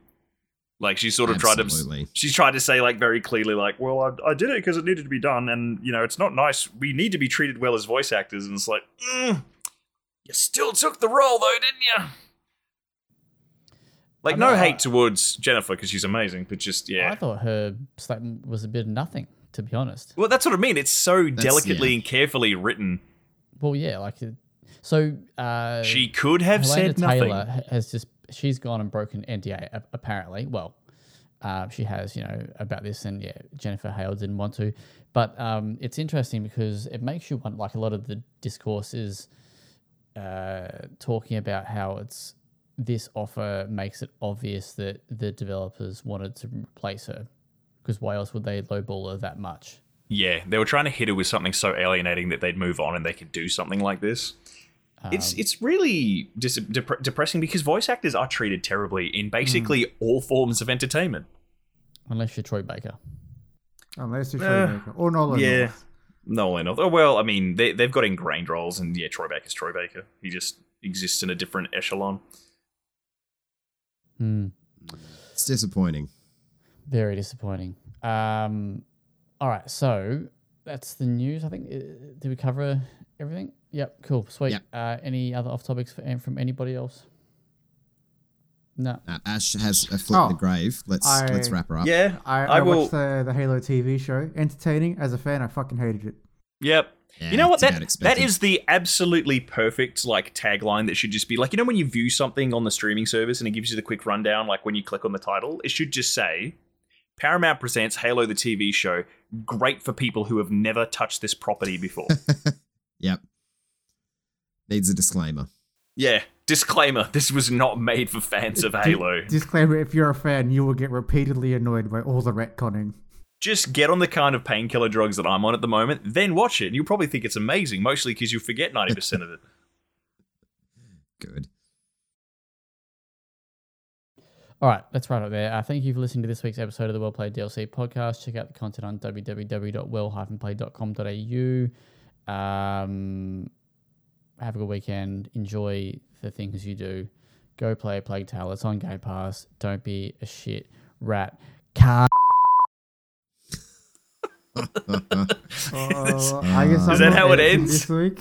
Like she sort of tried Absolutely. to she's tried to say like very clearly like well I, I did it because it needed to be done and you know it's not nice we need to be treated well as voice actors and it's like mm, you still took the role though didn't you like I no know, I- hate towards jennifer because she's amazing but just yeah I thought her statement was a bit of nothing, to be honest. well that's what i mean it's so That's- delicately yeah. and carefully written Well, yeah, like uh, so. Uh, she could have Helena said nothing Taylor ha- has just she's gone and broken NDA apparently. Well, uh, she has, you know, about this, and yeah, Jennifer Hale didn't want to, but um, it's interesting because it makes you want like a lot of the discourse is uh, talking about how it's this offer makes it obvious that the developers wanted to replace her because why else would they lowball her that much? yeah they were trying to hit her with something so alienating that they'd move on and they could do something like this Um, it's really dis- dep- depressing because voice actors are treated terribly in basically Hmm. all forms of entertainment. Unless you're Troy Baker. Unless you're Uh, Troy Baker or Nolan. yeah. North. Nolan. Oh, well, I mean, they, they've got ingrained roles, and yeah, Troy Baker's Troy Baker. He just exists in a different echelon. Hmm. It's disappointing. Very disappointing. Um, all right, so that's the news. I think. Uh, did we cover everything? Yep. Cool. Sweet. Yep. Uh, any other off topics for, from anybody else? No. Uh, Ash has a foot in the Oh, grave. Let's I- let's wrap her up. Yeah, I, I I, will- watched the, the Halo TV show. Entertaining. As a fan, I fucking hated it. Yep. Yeah, you know what? it's That that expected. is the absolutely perfect like tagline that should just be like you know when you view something on the streaming service and it gives you the quick rundown like when you click on the title, it should just say Paramount presents Halo the TV show. Great for people who have never touched this property before. Yep. Needs a disclaimer. yeah. Disclaimer: This was not made for fans of Di- Halo. Disclaimer: If you're a fan, you will get repeatedly annoyed by all the retconning. just get on the kind of painkiller drugs that I'm on at the moment, then watch it. And you'll probably think it's amazing, mostly because you forget 90% of it. Good. All right, let's wrap up there. Uh, thank you for listening to this week's episode of the Well Played DLC podcast. Check out the content on www.well-played.com.au. Um, have a good weekend. Enjoy the things you do. Go play Plague Tale. It's on Game Pass. Don't be a shit rat. Car. Oh, I guess Is I'm that not how it ends? this week.